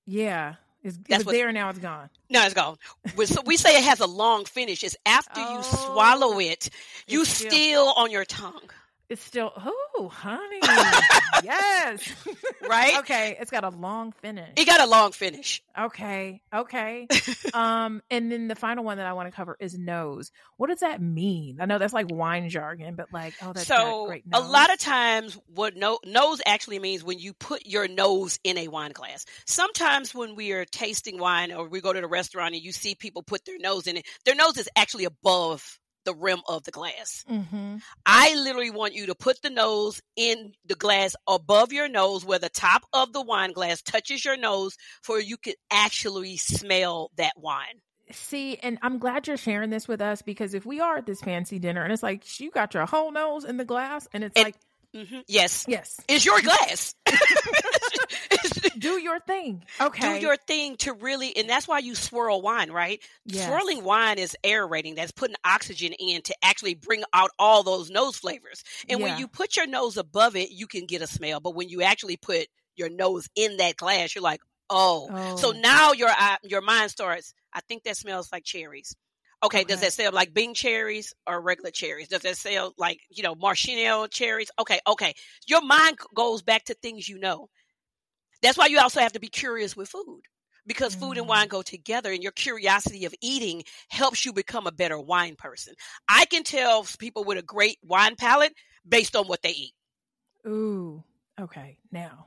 Yeah. It's, That's was there now it's gone. No, it's gone. so we say it has a long finish. It's after oh, you swallow it, you still, still on your tongue. It's still oh honey. yes. Right? okay. It's got a long finish. It got a long finish. Okay. Okay. um, and then the final one that I want to cover is nose. What does that mean? I know that's like wine jargon, but like, oh that's so great nose. a lot of times what no, nose actually means when you put your nose in a wine glass. Sometimes when we are tasting wine or we go to the restaurant and you see people put their nose in it, their nose is actually above the rim of the glass. Mm-hmm. I literally want you to put the nose in the glass above your nose where the top of the wine glass touches your nose for you could actually smell that wine. See, and I'm glad you're sharing this with us because if we are at this fancy dinner and it's like you got your whole nose in the glass and it's and, like mm-hmm, yes. Yes. It's your glass. do your thing. Okay. Do your thing to really, and that's why you swirl wine, right? Yes. Swirling wine is aerating. That's putting oxygen in to actually bring out all those nose flavors. And yeah. when you put your nose above it, you can get a smell. But when you actually put your nose in that glass, you're like, oh. oh. So now your your mind starts. I think that smells like cherries. Okay, okay, does that sell like Bing cherries or regular cherries? Does that sell like, you know, Maraschino cherries? Okay, okay. Your mind goes back to things you know. That's why you also have to be curious with food because food and wine mm. go together and your curiosity of eating helps you become a better wine person. I can tell people with a great wine palate based on what they eat. Ooh, okay. Now,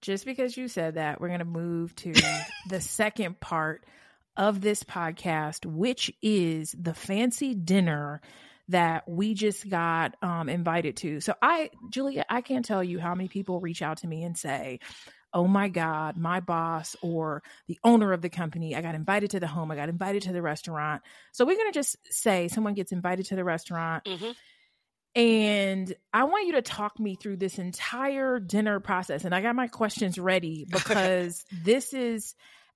just because you said that, we're going to move to the second part of this podcast, which is the fancy dinner that we just got um, invited to. So I, Julia, I can't tell you how many people reach out to me and say, oh my God, my boss or the owner of the company, I got invited to the home, I got invited to the restaurant. So we're going to just say someone gets invited to the restaurant. Mm-hmm. And I want you to talk me through this entire dinner process. And I got my questions ready because this is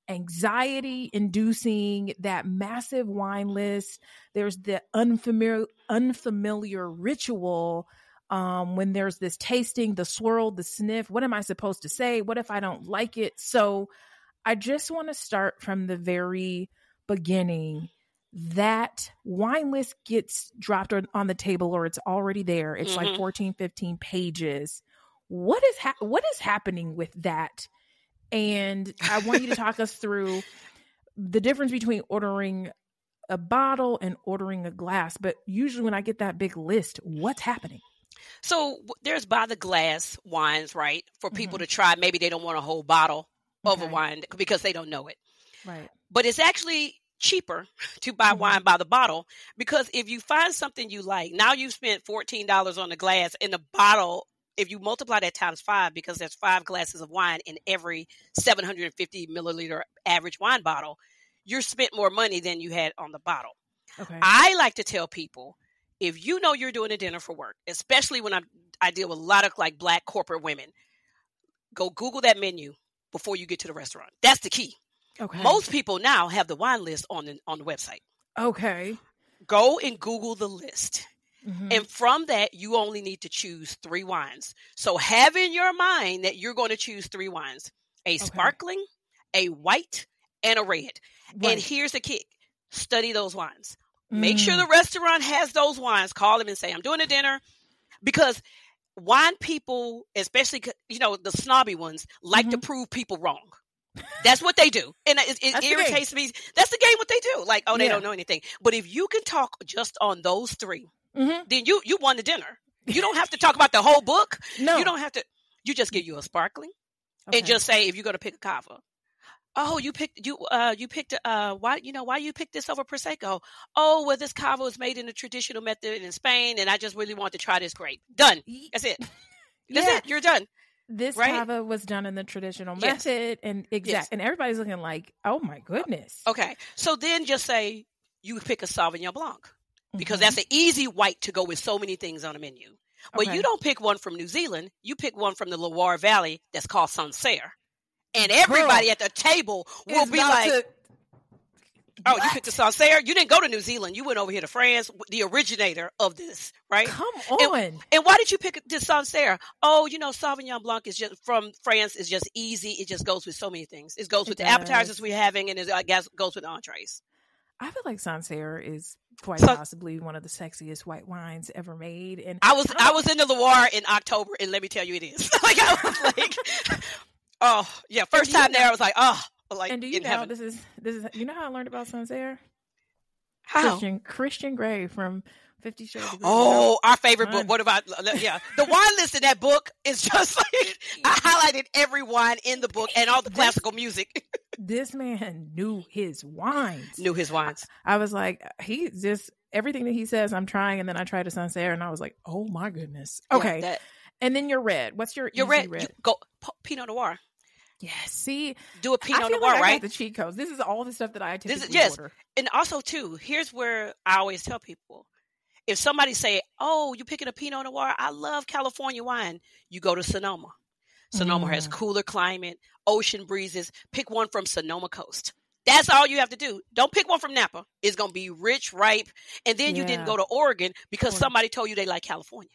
anxiety inducing, that massive wine list. There's the unfamiliar unfamiliar ritual um, when there's this tasting, the swirl, the sniff. What am I supposed to say? What if I don't like it? So I just want to start from the very beginning. That wine list gets dropped on the table or it's already there. It's mm-hmm. like 14, 15 pages. What is ha- what is happening with that? And I want you to talk us through the difference between ordering a bottle and ordering a glass. But usually, when I get that big list, what's happening? So there's by the glass wines, right? For people mm-hmm. to try. Maybe they don't want a whole bottle of okay. a wine because they don't know it. Right. But it's actually cheaper to buy mm-hmm. wine by the bottle because if you find something you like, now you've spent $14 on the glass and the bottle if you multiply that times five, because there's five glasses of wine in every 750 milliliter average wine bottle, you're spent more money than you had on the bottle. Okay. I like to tell people if you know you're doing a dinner for work, especially when I'm, I deal with a lot of like black corporate women, go Google that menu before you get to the restaurant. That's the key. Okay. Most people now have the wine list on the on the website. Okay. Go and Google the list. Mm-hmm. And from that, you only need to choose three wines. So have in your mind that you're going to choose three wines a okay. sparkling, a white, and a red. Right. And here's the kick study those wines. Mm. Make sure the mm. restaurant has those wines. Call them and say, I'm doing a dinner. Because wine people, especially, you know, the snobby ones, like mm-hmm. to prove people wrong. That's what they do. And it, it irritates me. That's the game what they do. Like, oh, they yeah. don't know anything. But if you can talk just on those 3 mm-hmm. then you you won the dinner. You don't have to talk about the whole book. No, you don't have to. You just give you a sparkling, okay. and just say if you're going to pick a cava. Oh, you picked you uh you picked uh why you know why you picked this over prosecco? Oh, well this cava was made in the traditional method in Spain, and I just really want to try this grape. Done. That's it. That's yeah. it. You're done. This right? cava was done in the traditional yes. method, and exact, yes. and everybody's looking like, oh my goodness. Okay, so then just say you pick a Sauvignon Blanc because mm-hmm. that's an easy white to go with so many things on a menu. But okay. you don't pick one from New Zealand. You pick one from the Loire Valley that's called Sancerre. And everybody Girl, at the table will be like, to... Oh, you picked a Sancerre? You didn't go to New Zealand. You went over here to France, the originator of this, right? Come on. And, and why did you pick this Sancerre? Oh, you know, Sauvignon Blanc is just from France. Is just easy. It just goes with so many things. It goes with it the appetizers we're having, and it goes with entrees. I feel like Sancerre is quite so, possibly one of the sexiest white wines ever made. And I was I, I was in the Loire in October, and let me tell you, it is. like I was like, oh yeah, first time there, I was like, oh, like. And do you know heaven. this is this is you know how I learned about Sancerre? How Christian Christian Grey from Fifty Shades of Grey. Oh, our favorite book. What about uh, yeah? The wine list in that book is just like I highlighted every wine in the book and all the classical music. This man knew his wines. Knew his wines. I, I, was like, he just everything that he says, I'm trying, and then I tried a Sancerre, and I was like, oh my goodness. Okay. Yeah, and then your red. What's your your red, red? You go Pinot Noir. Yes. See, do a Pinot Noir, like right? the cheat codes. This is all the stuff that I typically this is, yes. order. And also too, here's where I always tell people: if somebody say, "Oh, you picking a Pinot Noir? I love California wine," you go to Sonoma. Sonoma mm. has cooler climate, ocean breezes. Pick one from Sonoma Coast. That's all you have to do. Don't pick one from Napa. It's going to be rich, ripe. And then yeah. you didn't go to Oregon because somebody told you they like California.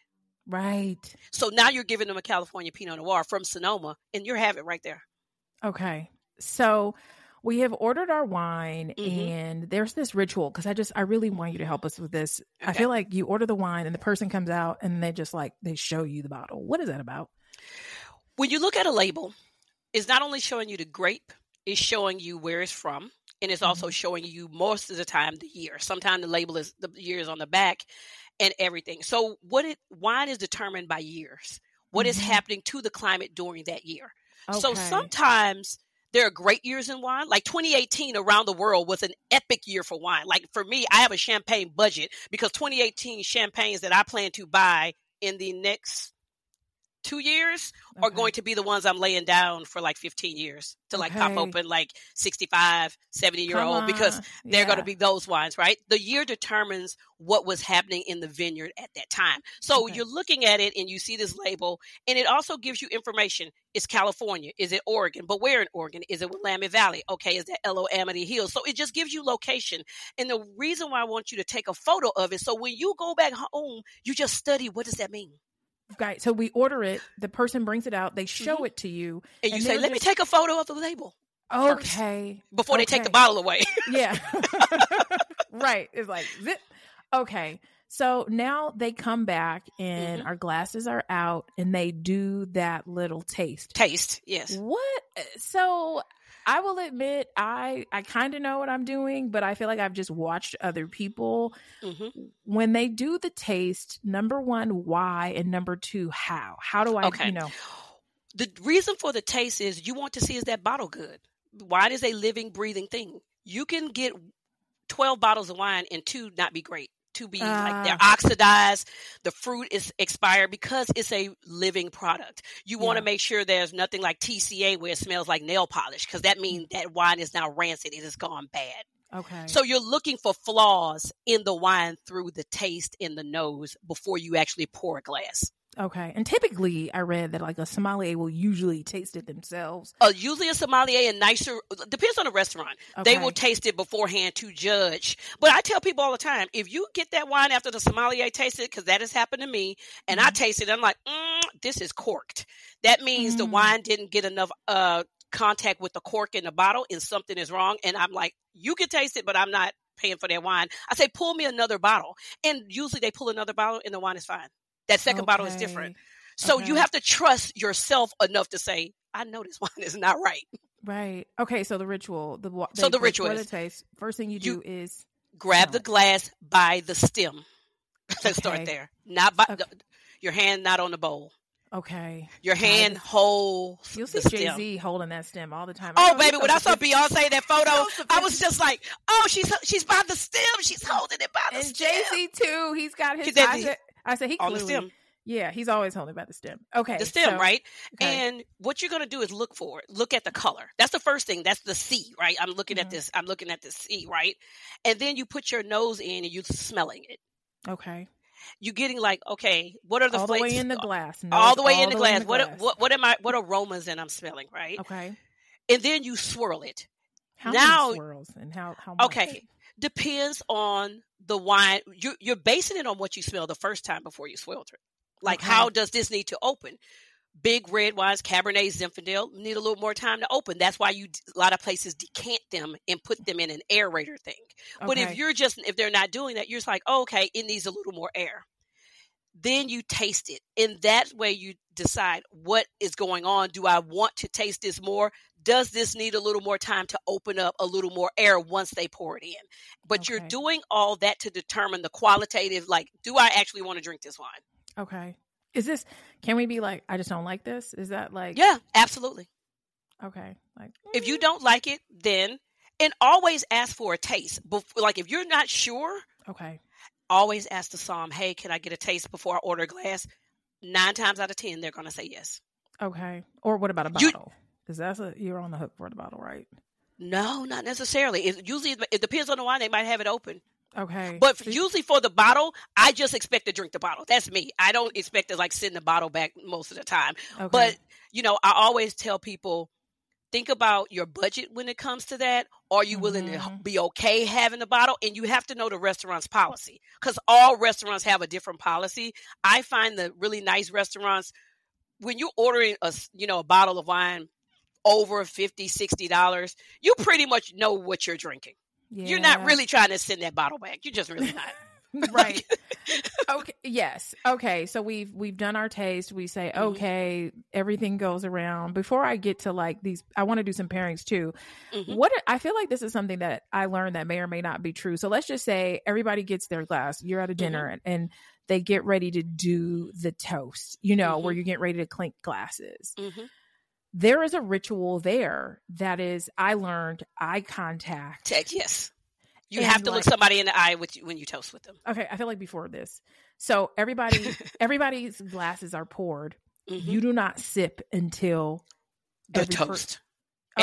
Right. So now you're giving them a California Pinot Noir from Sonoma and you have it right there. Okay. So we have ordered our wine mm-hmm. and there's this ritual because I just, I really want you to help us with this. Okay. I feel like you order the wine and the person comes out and they just like, they show you the bottle. What is that about? When you look at a label, it's not only showing you the grape, it's showing you where it's from. And it's also mm-hmm. showing you most of the time the year. Sometimes the label is the year is on the back and everything. So what it wine is determined by years. What mm-hmm. is happening to the climate during that year. Okay. So sometimes there are great years in wine. Like 2018 around the world was an epic year for wine. Like for me, I have a champagne budget because 2018 champagnes that I plan to buy in the next two years okay. are going to be the ones I'm laying down for like 15 years to like okay. pop open like 65, 70 year Come old on. because they're yeah. going to be those wines, right? The year determines what was happening in the vineyard at that time. So okay. you're looking at it and you see this label and it also gives you information. Is California? Is it Oregon? But where in Oregon? Is it Willamette Valley? Okay, is that Eola-Amity Hills? So it just gives you location. And the reason why I want you to take a photo of it, so when you go back home, you just study what does that mean? Right. So we order it. The person brings it out. They show mm-hmm. it to you, and you and say, "Let just... me take a photo of the label." Okay. First, before okay. they take the bottle away. yeah. right. It's like zip. Okay. So now they come back and mm-hmm. our glasses are out and they do that little taste. Taste, yes. What? So I will admit I I kind of know what I'm doing, but I feel like I've just watched other people mm-hmm. when they do the taste. Number one, why, and number two, how? How do I? Okay. You know, the reason for the taste is you want to see is that bottle good. Wine is a living, breathing thing. You can get twelve bottles of wine and two not be great to be uh, like they're ah. oxidized. The fruit is expired because it's a living product. You yeah. want to make sure there's nothing like TCA where it smells like nail polish because that means that wine is now rancid. It has gone bad. Okay. So you're looking for flaws in the wine through the taste in the nose before you actually pour a glass. Okay. And typically, I read that like a sommelier will usually taste it themselves. Uh, usually, a sommelier and nicer depends on the restaurant. Okay. They will taste it beforehand to judge. But I tell people all the time, if you get that wine after the sommelier tastes it, because that has happened to me, and mm-hmm. I taste it, I'm like, mm, this is corked. That means mm-hmm. the mm. wine didn't get enough uh, contact with the cork in the bottle, and something is wrong. And I'm like, you can taste it, but I'm not paying for that wine. I say, pull me another bottle, and usually they pull another bottle, and the wine is fine. That second okay. bottle is different. So okay. you have to trust yourself enough to say, I know this wine is not right. Right. Okay. So the ritual, the they, so the ritual is taste. First thing you do you is grab the glass by the stem. Let's okay. start there. Not by the, your hand, not on the bowl. Okay. Your hand holds. You'll see Jay Z holding that stem all the time. oh, baby, when I saw Beyonce that photo, I was just like, "Oh, she's she's by the stem. She's holding it by the and stem." Jay Z too. He's got his. Eyes, I said he on the stem. Yeah, he's always holding by the stem. Okay. The stem, so, right? Okay. And what you're going to do is look for it. Look at the color. That's the first thing. That's the C, right? I'm looking mm-hmm. at this. I'm looking at the C, right? And then you put your nose in and you're smelling it. Okay. You're getting like, okay, what are the flavors? all flavors? the way in the glass? Nose, all the way all in the, glass. In the what, glass. what what am I? What aromas and I'm smelling, right? Okay. And then you swirl it. How now, swirls and how how much? Okay depends on the wine. You're, you're basing it on what you smell the first time before you swirled it. Like, okay. how does this need to open? Big red wines, Cabernet, Zinfandel need a little more time to open. That's why you a lot of places decant them and put them in an aerator thing. Okay. But if you're just if they're not doing that, you're just like, oh, okay, it needs a little more air. Then you taste it. In that way, you decide what is going on. Do I want to taste this more? does this need a little more time to open up a little more air once they pour it in? But okay. you're doing all that to determine the qualitative, like, do I actually want to drink this wine? Okay. Is this, can we be like, I just don't like this? Is that like. Yeah, absolutely. Okay. Like, if you eh. don't like it, then, and always ask for a taste. Before, like, if you're not sure. Okay. Always ask the somm, hey, can I get a taste before I order a glass? Nine times out of 10, they're going to say yes. Okay. Or what about a bottle? You, Is that a, you're on the hook for the bottle, right? No, not necessarily. It usually it depends on the wine. They might have it open. Okay. But usually for the bottle, I just expect to drink the bottle. That's me. I don't expect to like send the bottle back most of the time. Okay. But you know, I always tell people think about your budget when it comes to that. Are you willing mm-hmm. to be okay having the bottle? And you have to know the restaurant's policy because all restaurants have a different policy. I find the really nice restaurants when you're ordering a you know a bottle of wine over 50 60 dollars you pretty much know what you're drinking yeah. you're not really trying to send that bottle back you're just really not right okay yes okay so we've we've done our taste we say mm-hmm. okay mm-hmm. everything goes around before i get to like these i want to do some pairings too mm-hmm. what i feel like this is something that i learned that may or may not be true so let's just say everybody gets their glass you're at a dinner mm-hmm. and, and they get ready to do the toast you know where mm-hmm. you get ready to clink glasses mm-hmm there is a ritual there that is I learned eye contact. Yes. You have to like, look somebody in the eye with you, when you toast with them. Okay, I feel like before this. So everybody everybody's glasses are poured. Mm-hmm. You do not sip until the toast. Per-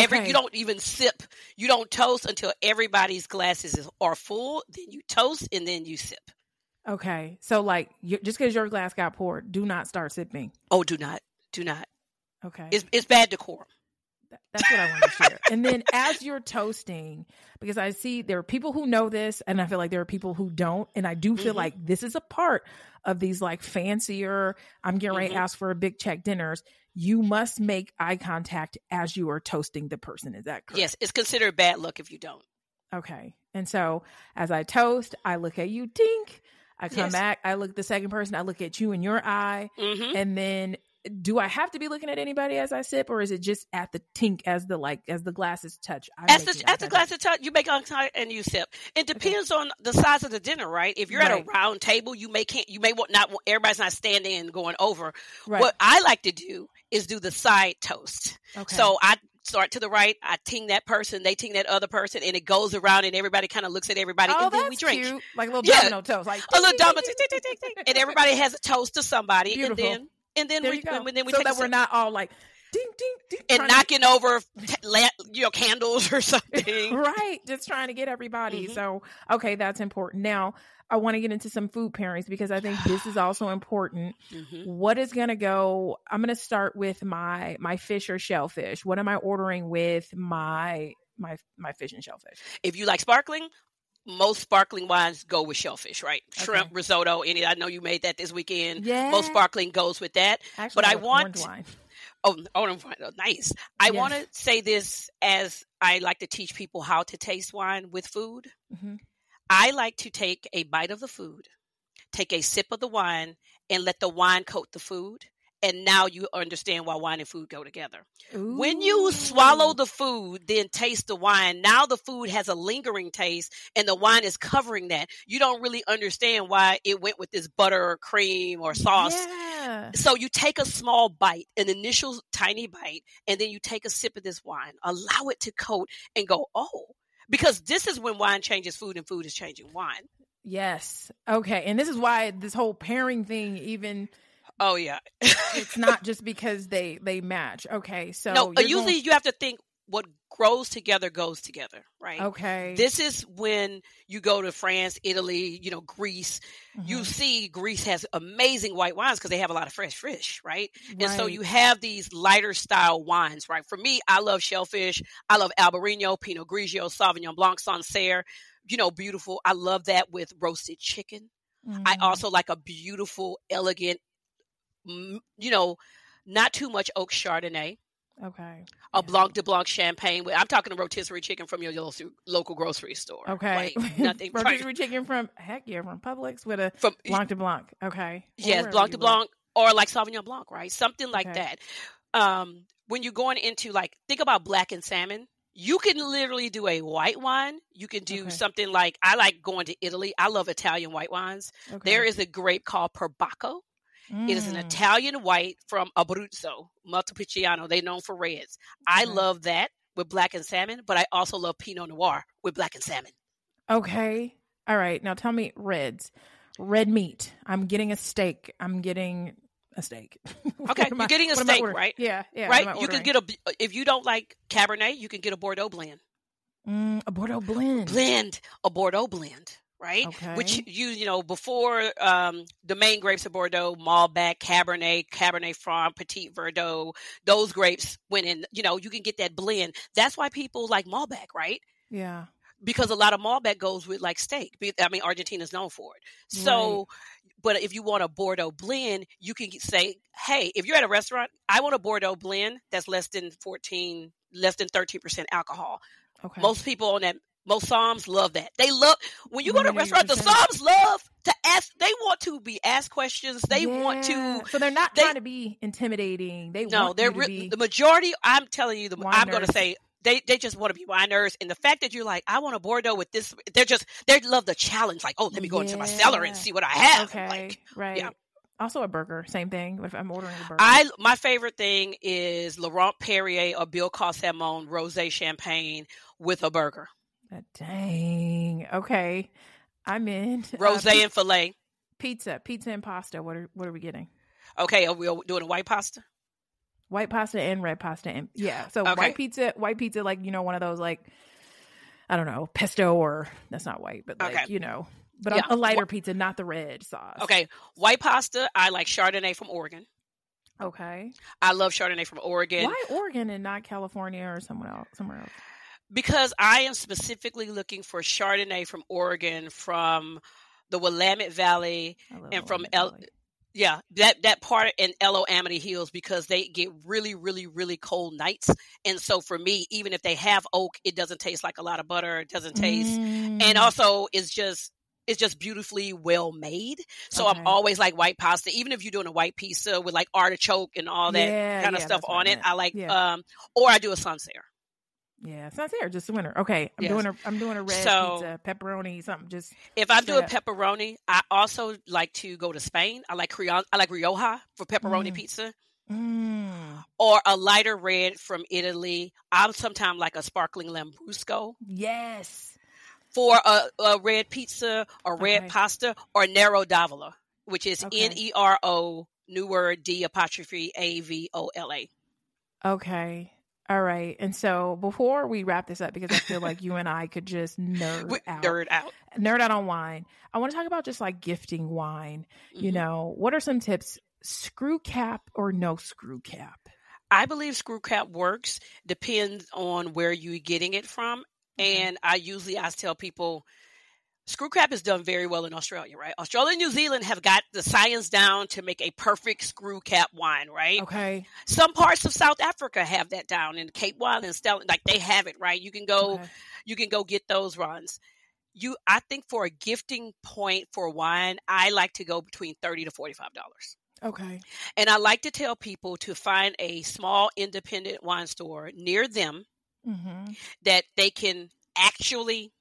Every you don't even sip. You don't toast until everybody's glasses is, are full. Then you toast and then you sip. Okay, so like you, just because your glass got poured, do not start sipping. Oh, do not, do not. Okay. It's, it's bad decorum. That's what I want to hear. and then as you're toasting, because I see there are people who know this, and I feel like there are people who don't. And I do feel mm-hmm. like this is a part of these like fancier, I'm getting ready mm-hmm. to ask for a big check dinners. You must make eye contact as you are toasting the person. Is that correct? Yes, it's considered bad luck if you don't. Okay. And so as I toast, I look at you, dink. I come yes. back, I look at the second person, I look at you in your eye, mm-hmm. and then do I have to be looking at anybody as I sip, or is it just at the tink as the like as the glasses touch? I'm as the as the glasses touch, you make eye contact and you sip. It depends okay. on the size of the dinner, right? If you're right. at a round table, you may can't you may want not everybody's not standing and going over. Right. What I like to do is do the side toast. Okay. So I start to the right, I ting that person, they ting that other person, and it goes around, and everybody kind of looks at everybody, oh, and then we drink. Cute. Like a little domino yeah. toast, like a little domino, and everybody has a toast to somebody, Beautiful. and then and then there we and then we so that we're not all like ding ding ding and knocking to... over you know candles or something. Right just trying to get everybody. Mm-hmm. so okay that's important. Now i want to get into some food pairings because i think this is also important. Mm-hmm. what is going to go i'm going to start with my my fish or shellfish. What am i ordering with my my my fish and shellfish? If you like sparkling most sparkling wines go with shellfish, right? Okay. Shrimp risotto. Any, I know you made that this weekend. Yeah. Most sparkling goes with that. Actually, but I want. Wine. Oh, oh, nice. I yes. want to say this as I like to teach people how to taste wine with food. Mm-hmm. I like to take a bite of the food, take a sip of the wine, and let the wine coat the food and now you understand why wine and food go together. Ooh. When you swallow the food, then taste the wine, now the food has a lingering taste and the wine is covering that. You don't really understand why it went with this butter or cream or sauce. Yeah. So you take a small bite, an initial tiny bite, and then you take a sip of this wine, allow it to coat and go, oh, because this is when wine changes food and food is changing wine. Yes. Okay. And this is why this whole pairing thing even Oh yeah. it's not just because they they match. Okay, so no. Usually going... you have to think what grows together goes together, right? Okay. This is when you go to France, Italy, you know, Greece. Mm-hmm. You see Greece has amazing white wines because they have a lot of fresh fish, right? right? And so you have these lighter style wines, right? For me, I love shellfish. I love Albarino, Pinot Grigio, Sauvignon Blanc, Sancerre. You know, beautiful. I love that with roasted chicken. Mm. I also like a beautiful, elegant you know, not too much oak Chardonnay. Okay. A yeah. Blanc de Blanc champagne. I'm talking a rotisserie chicken from your local grocery store. Okay. Like, nothing. rotisserie chicken from heck yeah from Publix with a from, Blanc de Blanc. Okay. Yes, Blanc de Blanc or like Sauvignon Blanc, right? Something like okay. that. Um, when you're going into like think about black and salmon. You can literally do a white wine. You can do okay. something like I like going to Italy. I love Italian white wines. Okay. There is a grape called Perbacco Mm. It is an mm. Italian white from Abruzzo, Montepulciano. They're known for reds. I love that with black and salmon, but I also love Pinot Noir with black and salmon. Okay. All right. Now tell me reds. Red meat. I'm getting a steak. I'm getting a steak. Okay, you're getting a steak, right? Yeah, yeah. Right. You can get a if you don't like Cabernet, you can get a Bordeaux blend. Mm, a Bordeaux blend. Blend a Bordeaux blend right? Okay. Which you you know before um, the main grapes of Bordeaux, Malbec, Cabernet, Cabernet Franc, Petit Verdot, those grapes went in. You know, you can get that blend. That's why people like Malbec, right? Yeah. Because a lot of Malbec goes with like steak. I mean, Argentina's known for it. So, right. but if you want a Bordeaux blend, you can say, hey, if you're at a restaurant, I want a Bordeaux blend that's less than 14, less than 13% alcohol. Okay. Most people on that most somms love that. They love when you go to a restaurant. The somms love to ask. They want to be asked questions. They yeah. want to. So they're not they, trying to be intimidating. They no. they're re- the majority. I'm telling you, the, I'm going to say they they just want to be winers. And the fact that you're like, I want a Bordeaux with this. They're just they love the challenge. Like, oh, let me go yeah. into my cellar and see what I have. Okay, like, right. Yeah. Also a burger, same thing. If I'm ordering a burger, I my favorite thing is Laurent Perrier or Billecart-Salmon rosé champagne with a burger. Uh, dang. Okay. I'm in. Rose uh, and filet. Pizza. Pizza and pasta. What are what are we getting? Okay, are we doing a white pasta? White pasta and red pasta and yeah. So okay. white pizza, white pizza, like you know, one of those like I don't know, pesto or that's not white, but like okay. you know, but yeah. a, a, lighter pizza, not the red sauce. Okay, white pasta. I like Chardonnay from Oregon. Okay, I love Chardonnay from Oregon. Why Oregon and not California or somewhere else? Somewhere else because I am specifically looking for Chardonnay from Oregon, from the Willamette Valley, and from El. Yeah, that that part in Eola-Amity Hills because they get really, really, really cold nights, and so for me, even if they have oak, it doesn't taste like a lot of butter. It doesn't taste, mm. and also it's just it's just beautifully well made. So okay. I'm always like white pasta, even if you're doing a white pizza with like artichoke and all that yeah, kind of yeah, stuff on it. I like, yeah. um, or I do a Sancerre. Yeah, it's not there. Just a winner. Okay, I'm yes. doing a I'm doing a red so, pizza, pepperoni, something. Just if I'm doing pepperoni, I also like to go to Spain. I like Creon. I like Rioja for pepperoni mm. pizza. Mm. Or a lighter red from Italy. I'm sometimes like a sparkling Lambrusco. Yes. For a, a red pizza or red okay. pasta or Nero d'Avola, which is N E R O new word D apostrophe A V O L A. Okay. All right. And so before we wrap this up, because I feel like you and I could just nerd out. Nerd out. Nerd out on wine. I want to talk about just like gifting wine. Mm-hmm. You know, what are some tips? Screw cap or no screw cap? I believe screw cap works. Depends on where you're getting it from. Mm-hmm. And I usually I tell people Screw cap is done very well in Australia, right? Australia and New Zealand have got the science down to make a perfect screw cap wine, right? Okay. Some parts of South Africa have that down in Cape Wild and Stellan, like they have it, right? You can go, okay. you can go get those runs. You, I think for a gifting point for wine, I like to go between thirty to forty-five dollars. Okay. And I like to tell people to find a small independent wine store near them mm-hmm. that they can actually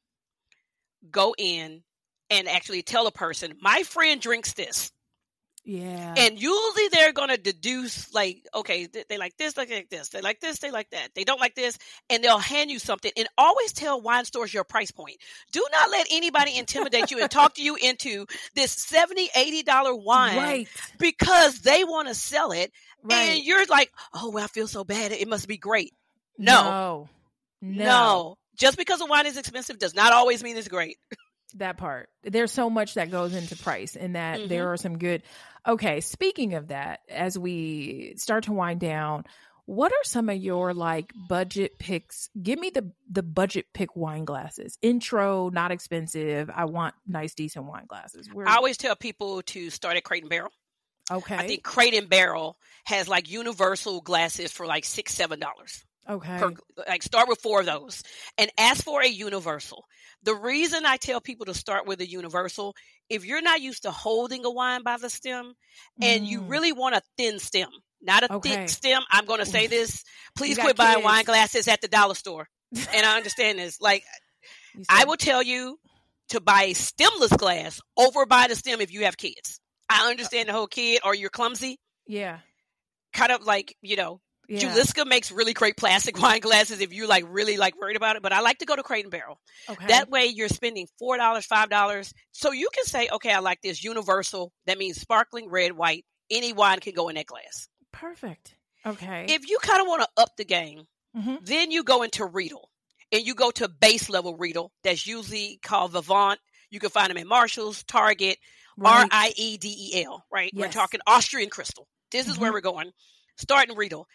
go in and actually tell a person, my friend drinks this. Yeah. And usually they're going to deduce, like, okay, they, they like this, they like this, they like this, they like that, they don't like this, and they'll hand you something. And always tell wine stores your price point. Do not let anybody intimidate you and talk to you into this $70, $80 wine right. because they want to sell it. Right. And you're like, oh, well, I feel so bad. It must be great. No. No. no just because a wine is expensive does not always mean it's great. that part. There's so much that goes into price and that mm-hmm. there are some good. Okay, speaking of that, as we start to wind down, what are some of your like budget picks? Give me the the budget pick wine glasses. Intro, not expensive. I want nice, decent wine glasses. Where- I always tell people to start at Crate and Barrel. Okay. I think Crate and Barrel has like universal glasses for like six, seven dollars. Okay. Per, like start with four of those and ask for a universal. The reason I tell people to start with a universal, if you're not used to holding a wine by the stem and mm. you really want a thin stem, not a okay. thick stem, I'm going to say this. Please quit buying wine glasses at the dollar store. and I understand this. Like, I will tell you to buy a stemless glass over buy the stem if you have kids. I understand the whole kid or you're clumsy. Yeah. Kind of like, you know, yeah. Juliska makes really great plastic wine glasses if you like really like worried about it. But I like to go to Crate and Barrel. Okay. That way you're spending four dollars, five dollars. So you can say, okay, I like this universal. That means sparkling red, white, any wine can go in that glass. Perfect. Okay. If you kind of want to up the game, mm-hmm. then you go into Riedel and you go to base level Riedel. That's usually called Vivant. You can find them at Marshalls, Target, R I E D E L, right? Yes. We're talking Austrian crystal. This is mm-hmm. where we're going. Starting Riedel.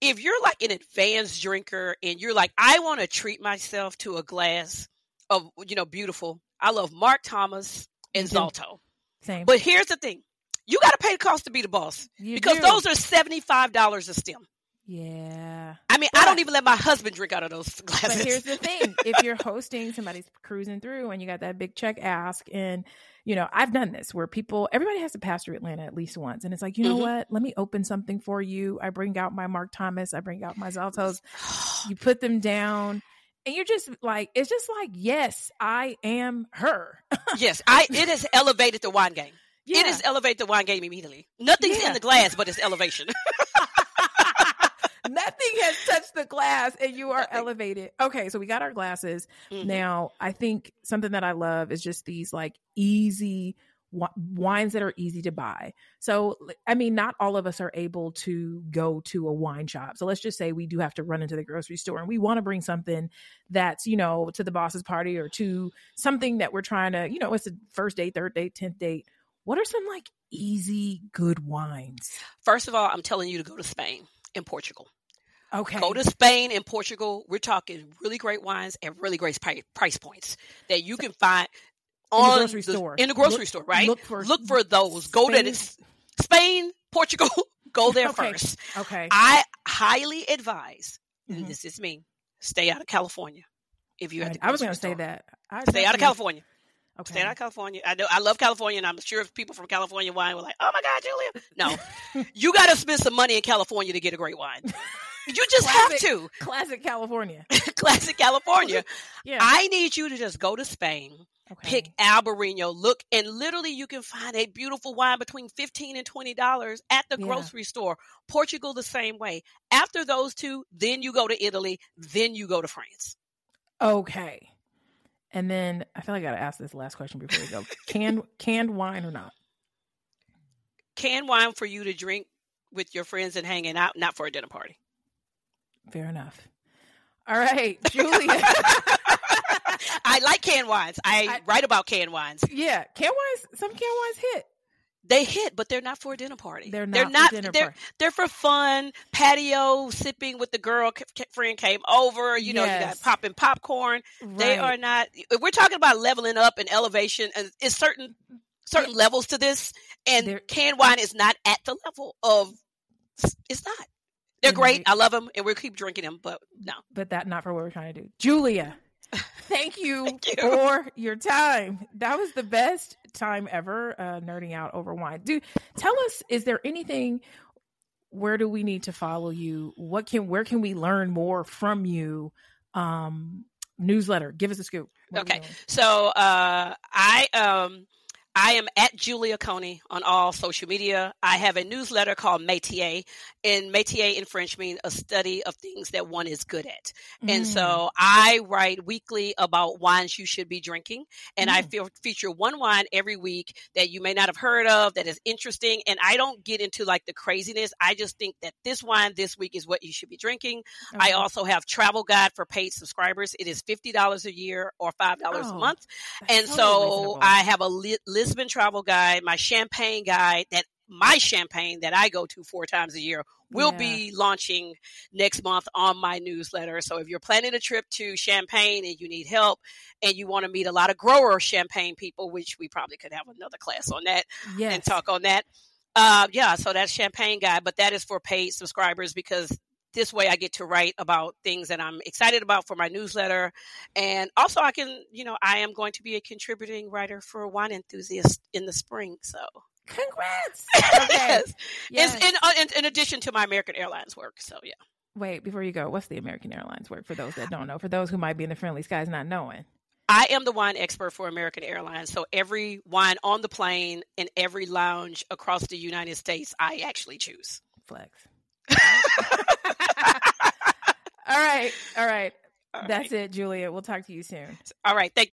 If you're like an advanced drinker and you're like, I want to treat myself to a glass of, you know, beautiful. I love Mark Thomas and Zalto. Same. But here's the thing. You got to pay the cost to be the boss you because do. those are $75 a stem. Yeah. I mean, but, I don't even let my husband drink out of those glasses. But here's the thing if you're hosting, somebody's cruising through and you got that big check ask, and, you know, I've done this where people, everybody has to pass through Atlanta at least once. And it's like, you know mm-hmm. what? Let me open something for you. I bring out my Mark Thomas, I bring out my Zaltos. you put them down and you're just like it's just like yes i am her yes i it has elevated the wine game yeah. it has elevated the wine game immediately nothing's yeah. in the glass but it's elevation nothing has touched the glass and you are nothing. elevated okay so we got our glasses mm-hmm. now i think something that i love is just these like easy wines that are easy to buy. So, I mean, not all of us are able to go to a wine shop. So, let's just say we do have to run into the grocery store and we want to bring something that's, you know, to the boss's party or to something that we're trying to, you know, it's a first date, third date, 10th date. What are some like easy, good wines? First of all, I'm telling you to go to Spain and Portugal. Okay. Go to Spain and Portugal. We're talking really great wines at really great price points that you can find on the grocery the, store. In the grocery look, store, right? Look for, look for those. Spain. Go to Spain, Portugal. Go there okay. first. Okay. I highly advise. Mm-hmm. This is me. Stay out of California. If you have to, I was going to say that. I'd stay out of California. Okay. Stay out of California. I know I love California, and I'm sure if people from California wine were like, "Oh my God, Julia!" No, you got to spend some money in California to get a great wine. You just classic, have to. Classic California. classic California. yeah. I need you to just go to Spain Okay. Pick Albarino. Look, and literally you can find a beautiful wine between fifteen and twenty dollars at the yeah. grocery store. Portugal the same way. After those two, then you go to Italy, then you go to France. Okay. And then I feel like I gotta ask this last question before we go. canned canned wine or not? Canned wine for you to drink with your friends and hanging out, not for a dinner party. Fair enough. All right, Julia. I like canned wines. I, I, write about canned wines. Yeah, canned wines. Some canned wines hit. They hit, but they're not for a dinner party. They're not. They're not. they're, party. they're for fun, patio sipping with the girl friend came over. You know, yes. you got popping popcorn. Right. They are not. If we're talking about leveling up and elevation, and it's certain certain levels to this, and they're, canned wine is not at the level of. It's not. They're great. I love them, and we'll keep drinking them. But no, but that not for what we're trying to do. Julia, thank you, thank you, for your time. That was the best time ever uh, nerding out over wine. Dude, tell us, is there anything? Where do we need to follow you? What can where can we learn more from you? Um, newsletter. Give us a scoop. What okay, so uh, I um I am at Julia Coney on all social media. I have a newsletter called Métier, and Métier in French means a study of things that one is good at. Mm. And so mm. I write weekly about wines you should be drinking, and mm. I feel, feature one wine every week that you may not have heard of that is interesting. And I don't get into like the craziness. I just think that this wine this week is what you should be drinking. Okay. I also have travel guide for paid subscribers. It is fifty dollars a year or five dollars oh, a month, and so I have a list Lisbon travel guide, my champagne guide that my champagne that I go to four times a year will yeah. be launching next month on my newsletter. So if you're planning a trip to Champagne and you need help and you want to meet a lot of grower champagne people, which we probably could have another class on that yes. and talk on that. Uh, yeah, so that's Champagne Guide, but that is for paid subscribers because this way I get to write about things that I'm excited about for my newsletter. And also I can, you know, I am going to be a contributing writer for Wine Enthusiast in the spring. So congrats. Okay. yes. yes. In, uh, in, in addition to my American Airlines work. So yeah. Wait, before you go, what's the American Airlines work for those that don't know? For those who might be in the friendly skies not knowing. I am the wine expert for American Airlines. So every wine on the plane and every lounge across the United States, I actually choose. Flex. all right. All right. All That's right. it, Julia. We'll talk to you soon. All right. Thank